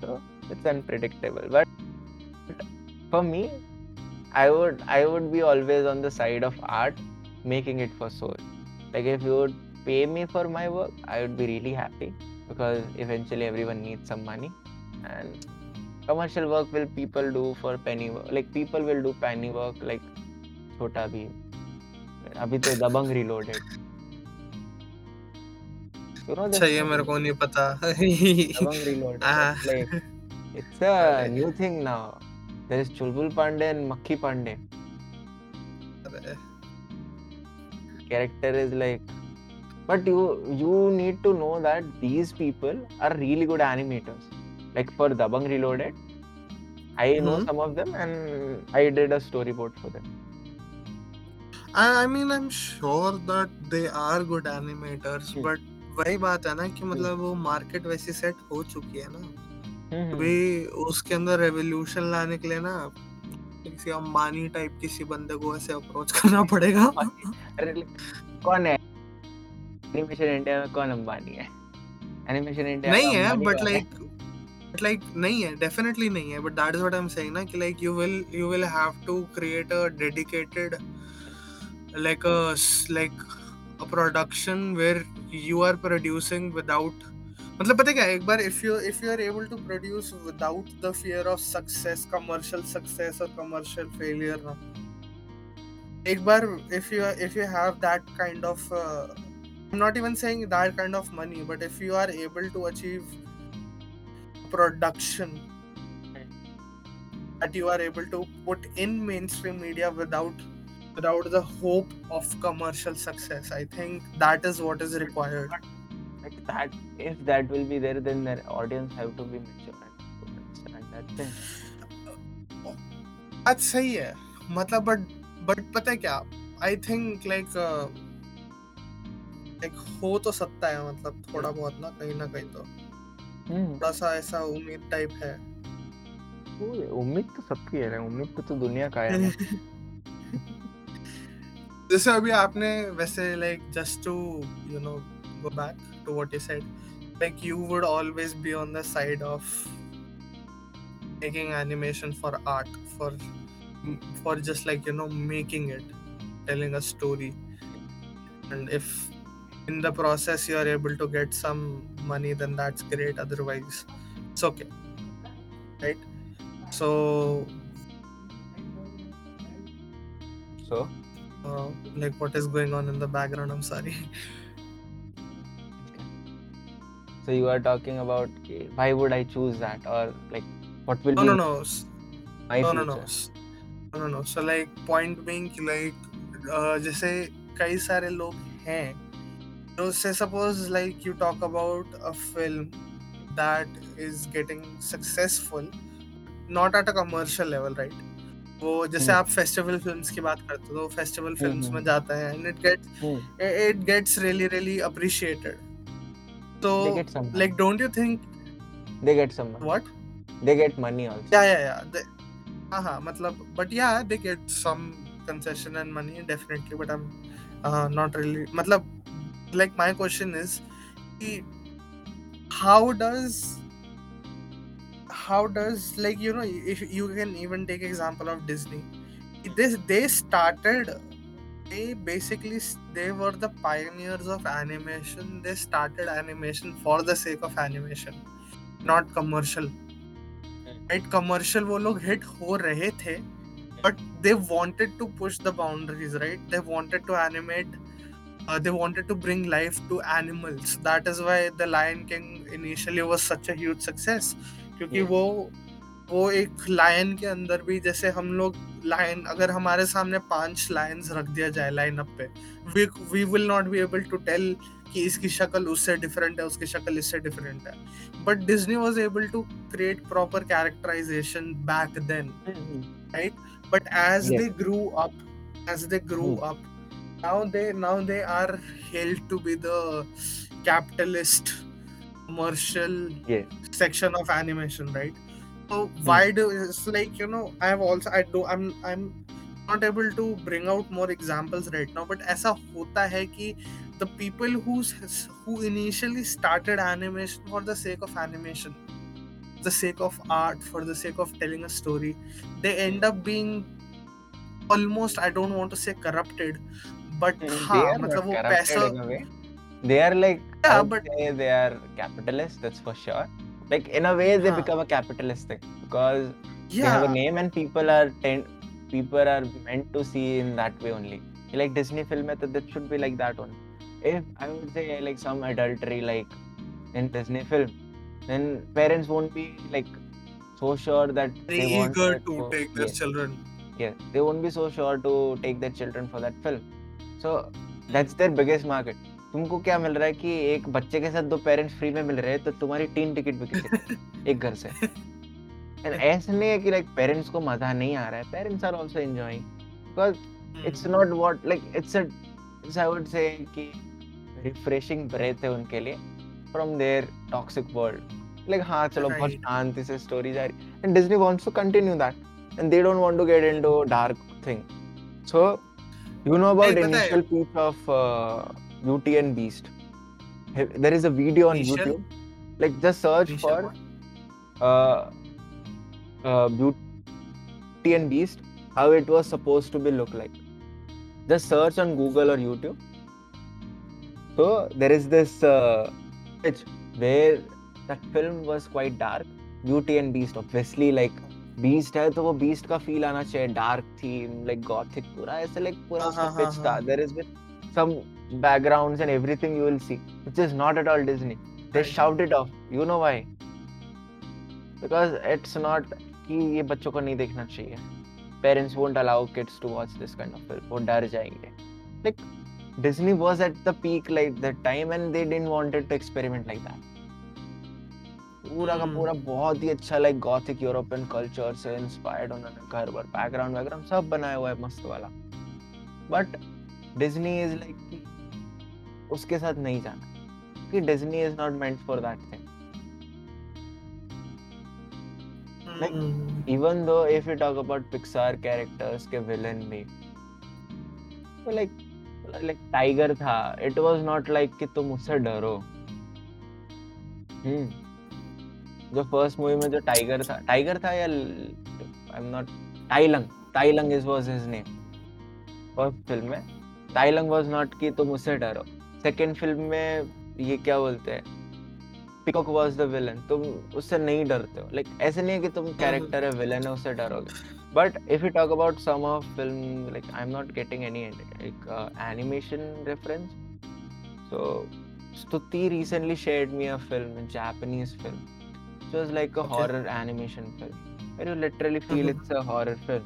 so it's unpredictable but for me I would I would be always on the side of art making it for soul like if you would pay me for my work i would be really happy because eventually everyone needs some money and commercial work will people do for penny work like people will do penny work like छोटा भी अभी तो दबंग reloaded you know अच्छा this ये मेरे movie को नहीं पता दबंग reloaded Ah. it's like it's a अरे new thing now there is chulbul pandey and makhi pandey अरे, character is like but you you need to know that these people are really good animators like for dabang reloaded i know Hmm. some of them and i did a storyboard for them I, I mean I'm sure that they are good animators Hmm. but वही बात है ना कि मतलब वो market वैसी set हो चुकी है ना हम्म, अभी उसके अंदर रेवोल्यूशन लाने के लिए ना किसी अंबानी टाइप किसी बंदे को ऐसे अप्रोच करना पड़ेगा कौन है एनिमेशन इंडिया में कौन अंबानी है? एनिमेशन इंडिया नहीं है बट लाइक बट लाइक नहीं है डेफिनेटली नहीं है but that is what I am saying ना कि like you will you will have to create a dedicated like a like a production where you are producing without मतलब पता क्या एक बार if you if you are able to produce without the fear of success commercial success और commercial failure एक बार if you if you have that kind of I'm not even saying that kind of money but if you are able to achieve production that you are able to put in mainstream media without without the hope of commercial success i think that is what is required like that if that will be there then their audience have to be mature and to understand that thing बात सही है मतलब but but पता है क्या I think like like हो तो सकता है मतलब थोड़ा बहुत ना कहीं ना कहीं तो। हम्म। थोड़ा सा ऐसा उम्मीद टाइप है। उम्मीद तो सबकी है उम्मीद पे तो दुनिया का है। जैसे अभी आपने वैसे like just to you know go back to what you said like you would always be on the side of making animation for art for for just like you know making it telling a story. And if in the process you are able to get some money then that's great otherwise it's okay right so so uh, like what is going on in the background i'm sorry so you are talking about okay, why would i choose that or like what will no be no no s- my no future no no s- no no no so like point being कि like uh, जैसे कई सारे लोग हैं तो say suppose like you talk about a film that is getting successful not at a commercial level right वो जैसे आप फेस्टिवल फिल्म्स की बात करते हो तो फेस्टिवल फिल्म्स में जाते हैं and it gets it gets really really appreciated तो like don't you think they get some what they get money also yeah yeah yeah हाँ हाँ मतलब but yeah they get some concession and money definitely but I am not really मतलब like my question is how does how does like you know if you can even take example of disney this they started they basically they were the pioneers of animation. They started animation for the sake of animation not commercial. Right. Commercial wo log hit ho rahe the but they wanted to push the boundaries right? They wanted to animate animate they wanted to bring life to animals that is why the lion king initially was such a huge success क्योंकि Yeah. वो वो एक lion के अंदर भी जैसे हम लोग लायन अगर हमारे सामने पाँच लायंस रख दिया जाए लाइन अप पे we we will not be able to tell कि इसकी शक्ल उससे डिफरेंट है उसकी शक्ल इससे डिफरेंट है but Disney was able to create proper characterization back then Hmm. but as Yes. they grew up as they grew Hmm. up now they now they are held to be the capitalist commercial yeah. section of animation right? So hmm. why do it's like you know i have also i do i'm i'm not able to bring out more examples right now but aisa hota hai ki the people who's who initially started animation for the sake of animation the sake of art for the sake of telling a story they end hmm. up being almost i don't want to say corrupted but Hmm, हाँ they are मतलब not वो corrupted पैसा in a way. They are like Yeah, I would but- say they are capitalists. That's for sure. Like in a way, they Huh. become a capitalist thing because they yeah have a name and people are tend people are meant to see in that way only. Like Disney film, hai, तो that should be like that only. If I would say like some adultery like in Disney film, then parents won't be like so sure that very they want eager it to for- take their yes. children yeah they won't be so sure to take their children for that film So that's their biggest market. तुमको क्या मिल रहा है कि एक बच्चे के साथ दो पेरेंट्स फ्री में मिल रहे हैं तो तुम्हारी तीन टिकट बिक एक घर से। एंड ऐसा नहीं है कि लाइक पेरेंट्स को मज़ा नहीं आ रहा है। Parents are also enjoying because it's not what like it's a I would say कि रिफ्रेशिंग ब्रेथ है उनके लिए from their toxic world like हाँ चलो बहुत शांति से स्टोरी जा रही and Disney wants to continue that and they don't want to get into dark thing so You know about initial piece of uh, Beauty and Beast? There is a video on YouTube. Like just search for uh, uh, Beauty and Beast, how it was supposed to be look like. Just search on Google or YouTube. So there is this uh, where that film was quite dark. Beauty and Beast, obviously, like Beast है तो वो beast का feel आना चाहिए। Dark theme like gothic पूरा ऐसे like पूरा हाँ, सब पिच हाँ, हाँ, था। There is some backgrounds and everything you will see which is not at all Disney they shout it off you know why because it's not कि ये बच्चों को नहीं देखना चाहिए। Parents won't allow kids to watch this kind of film वो डर जाएँगे। Like Disney was at the peak like the time and they didn't wanted to experiment like that पूरा का पूरा बहुत ही अच्छा लाइक गॉथिक यूरोपियन कल्चर से इंस्पायर्ड उन्होंने घर वर बैकग्राउंड वैकग्राउंड सब बनाया हुआ है मस्त वाला। बट डिज्नी इज़ लाइक उसके साथ नहीं जाना। कि Disney is not meant for that thing like even though if you talk about pixar characters के villain भी तो like like टाइगर था। It was not like कि तुम उससे डरो। हम्म। जो फ़र्स्ट मूवी में जो टाइगर था टाइगर था या I am not Tai Lung Tai Lung is was his name first film में टाइलंग वाज नॉट कि तुम उससे डरो। सेकेंड फ़िल्म में ये क्या बोलते हैं? पिकॉक वॉज़ द विलन तुम उससे नहीं डरते हो। लाइक like, ऐसे नहीं है कि तुम कैरेक्टर है विलन है उससे डरोगे। But if you talk about some of film like I am not getting any like animation reference so Stuti shared me a film a japanese film. It was like a horror animation film where you literally feel mm-hmm. it's a horror film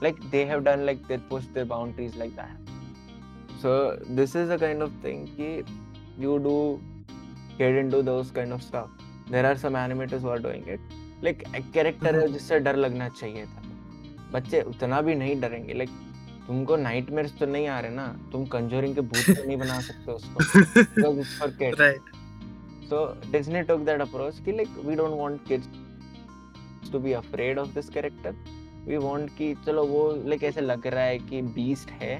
like they have done like they push their boundaries like that so this is a kind of thing ki you do get into those kind of stuff there are some animators who are doing it like character है जिससे डर लगना चाहिए था बच्चे उतना भी नहीं डरेंगे लाइक तुमको नाइटमेयर्स तो नहीं आ रहे ना तुम कंजोरिंग के भूत तो नहीं बना सकते उसको because it's for kids right so Disney took that approach कि like we don't want kids to be afraid of this character we want कि चलो वो लाइक ऐसे लग रहा है कि बीस्ट है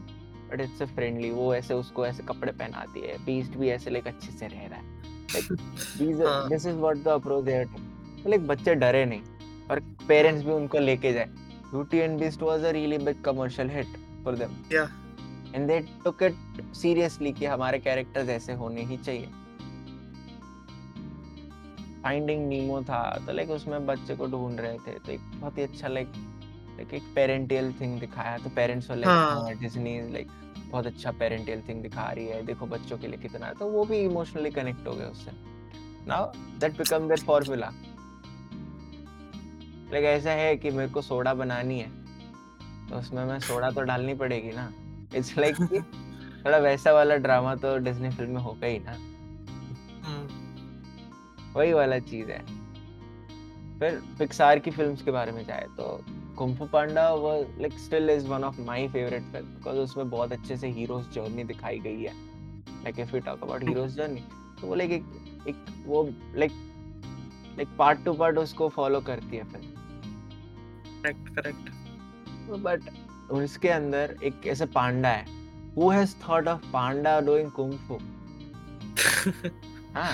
बट इट्स फ्रेंडली वो ऐसे उसको ऐसे कपड़े पहनाती है. बीस्ट भी ऐसे लाइक अच्छे से रह रहा है. Like this is what the approach they are like बच्चे डरे नहीं और पेरेंट्स भी उनको लेके जाए. Beauty and Beast was a really big commercial hit for them yeah and they took it seriously कि हमारे कैरेक्टर्स ऐसे होने ही चाहिए. फाइंडिंग नीमो था तो लाइक उसमें बच्चे को ढूंढ रहे थे तो एक बहुत ही अच्छा लाइक लाइक एक पेरेंटियल थिंग दिखाया तो पेरेंट्स वाले डिज्नी लाइक बहुत अच्छा पेरेंटियल थिंग दिखा रही है देखो बच्चों के लिए कितना तो वो भी इमोशनली कनेक्ट हो गए उससे। Now that become their formula like ऐसा है कि मेरे को सोडा बनानी है तो उसमें मैं सोडा तो डालनी पड़ेगी ना। इट्स लाइक like थोड़ा वैसा वाला ड्रामा तो डिज्नी फ़िल्म में होगा ही ना। वही वाला चीज़ है। फिर पिक्सार की फिल्म्स के बारे में जाए तो Kung Fu Panda was like still is one of my favourite film because उसमें बहुत अच्छे से हीरोज जर्नी दिखाई गई है। Like if you talk about hero's journey तो वो लाइक एक एक वो like like part to part उसको फॉलो करती है फ़िल्म। करेक्ट करेक्ट बट उसके अंदर एक ऐसे पांडा है। Who has thought of panda doing kung fu हाँ।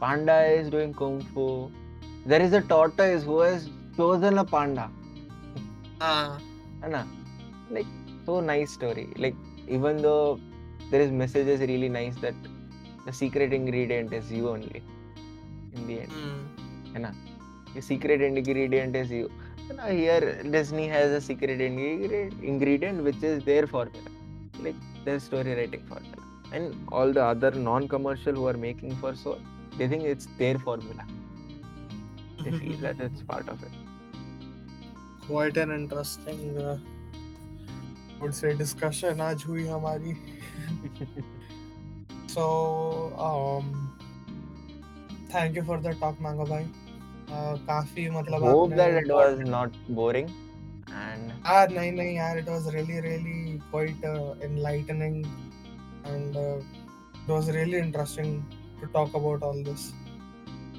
Panda is doing kung fu. There is a tortoise who has chosen a panda. Ah. Uh. Na? Like, so nice story. Like, even though there is messages really nice that the secret ingredient is you only in the end. Mm. Na? The secret ingredient is you. And here, Disney has a secret ingredient which is there for you. Like, their story writing for them. And all the other non commercial who are making for soul. They think it's their formula. They feel that it's part of it. quite an interesting uh, would say discussion आज हुई हमारी so um thank you for the talk mango bhai uh, काफ़ी मतलब hope that it was not boring and ah नहीं नहीं यार it was really really quite uh, enlightening and uh, it was really interesting to talk about all this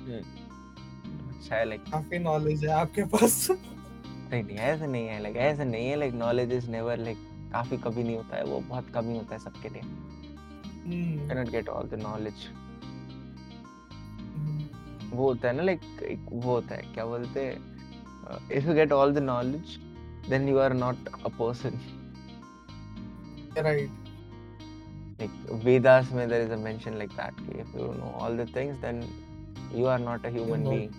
hmm, अच्छा है like काफ़ी knowledge है आपके पास नहीं नहीं ऐसा नहीं है like ऐसा नहीं है like knowledge is never like काफ़ी कभी नहीं होता है वो बहुत कम ही होता है सबके लिए hmm. cannot get all the knowledge hmm. वो होता है ना like वो होता है क्या बोलते हैं uh, if you get all the knowledge then you are not a person right like Vedas mein there is a mention like that कि if you know all the things then you are not a human not- being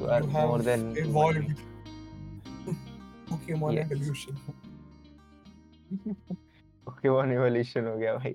you are you more have than human evolved being. Pokemon Yes. evolution Pokemon evolution हो गया भाई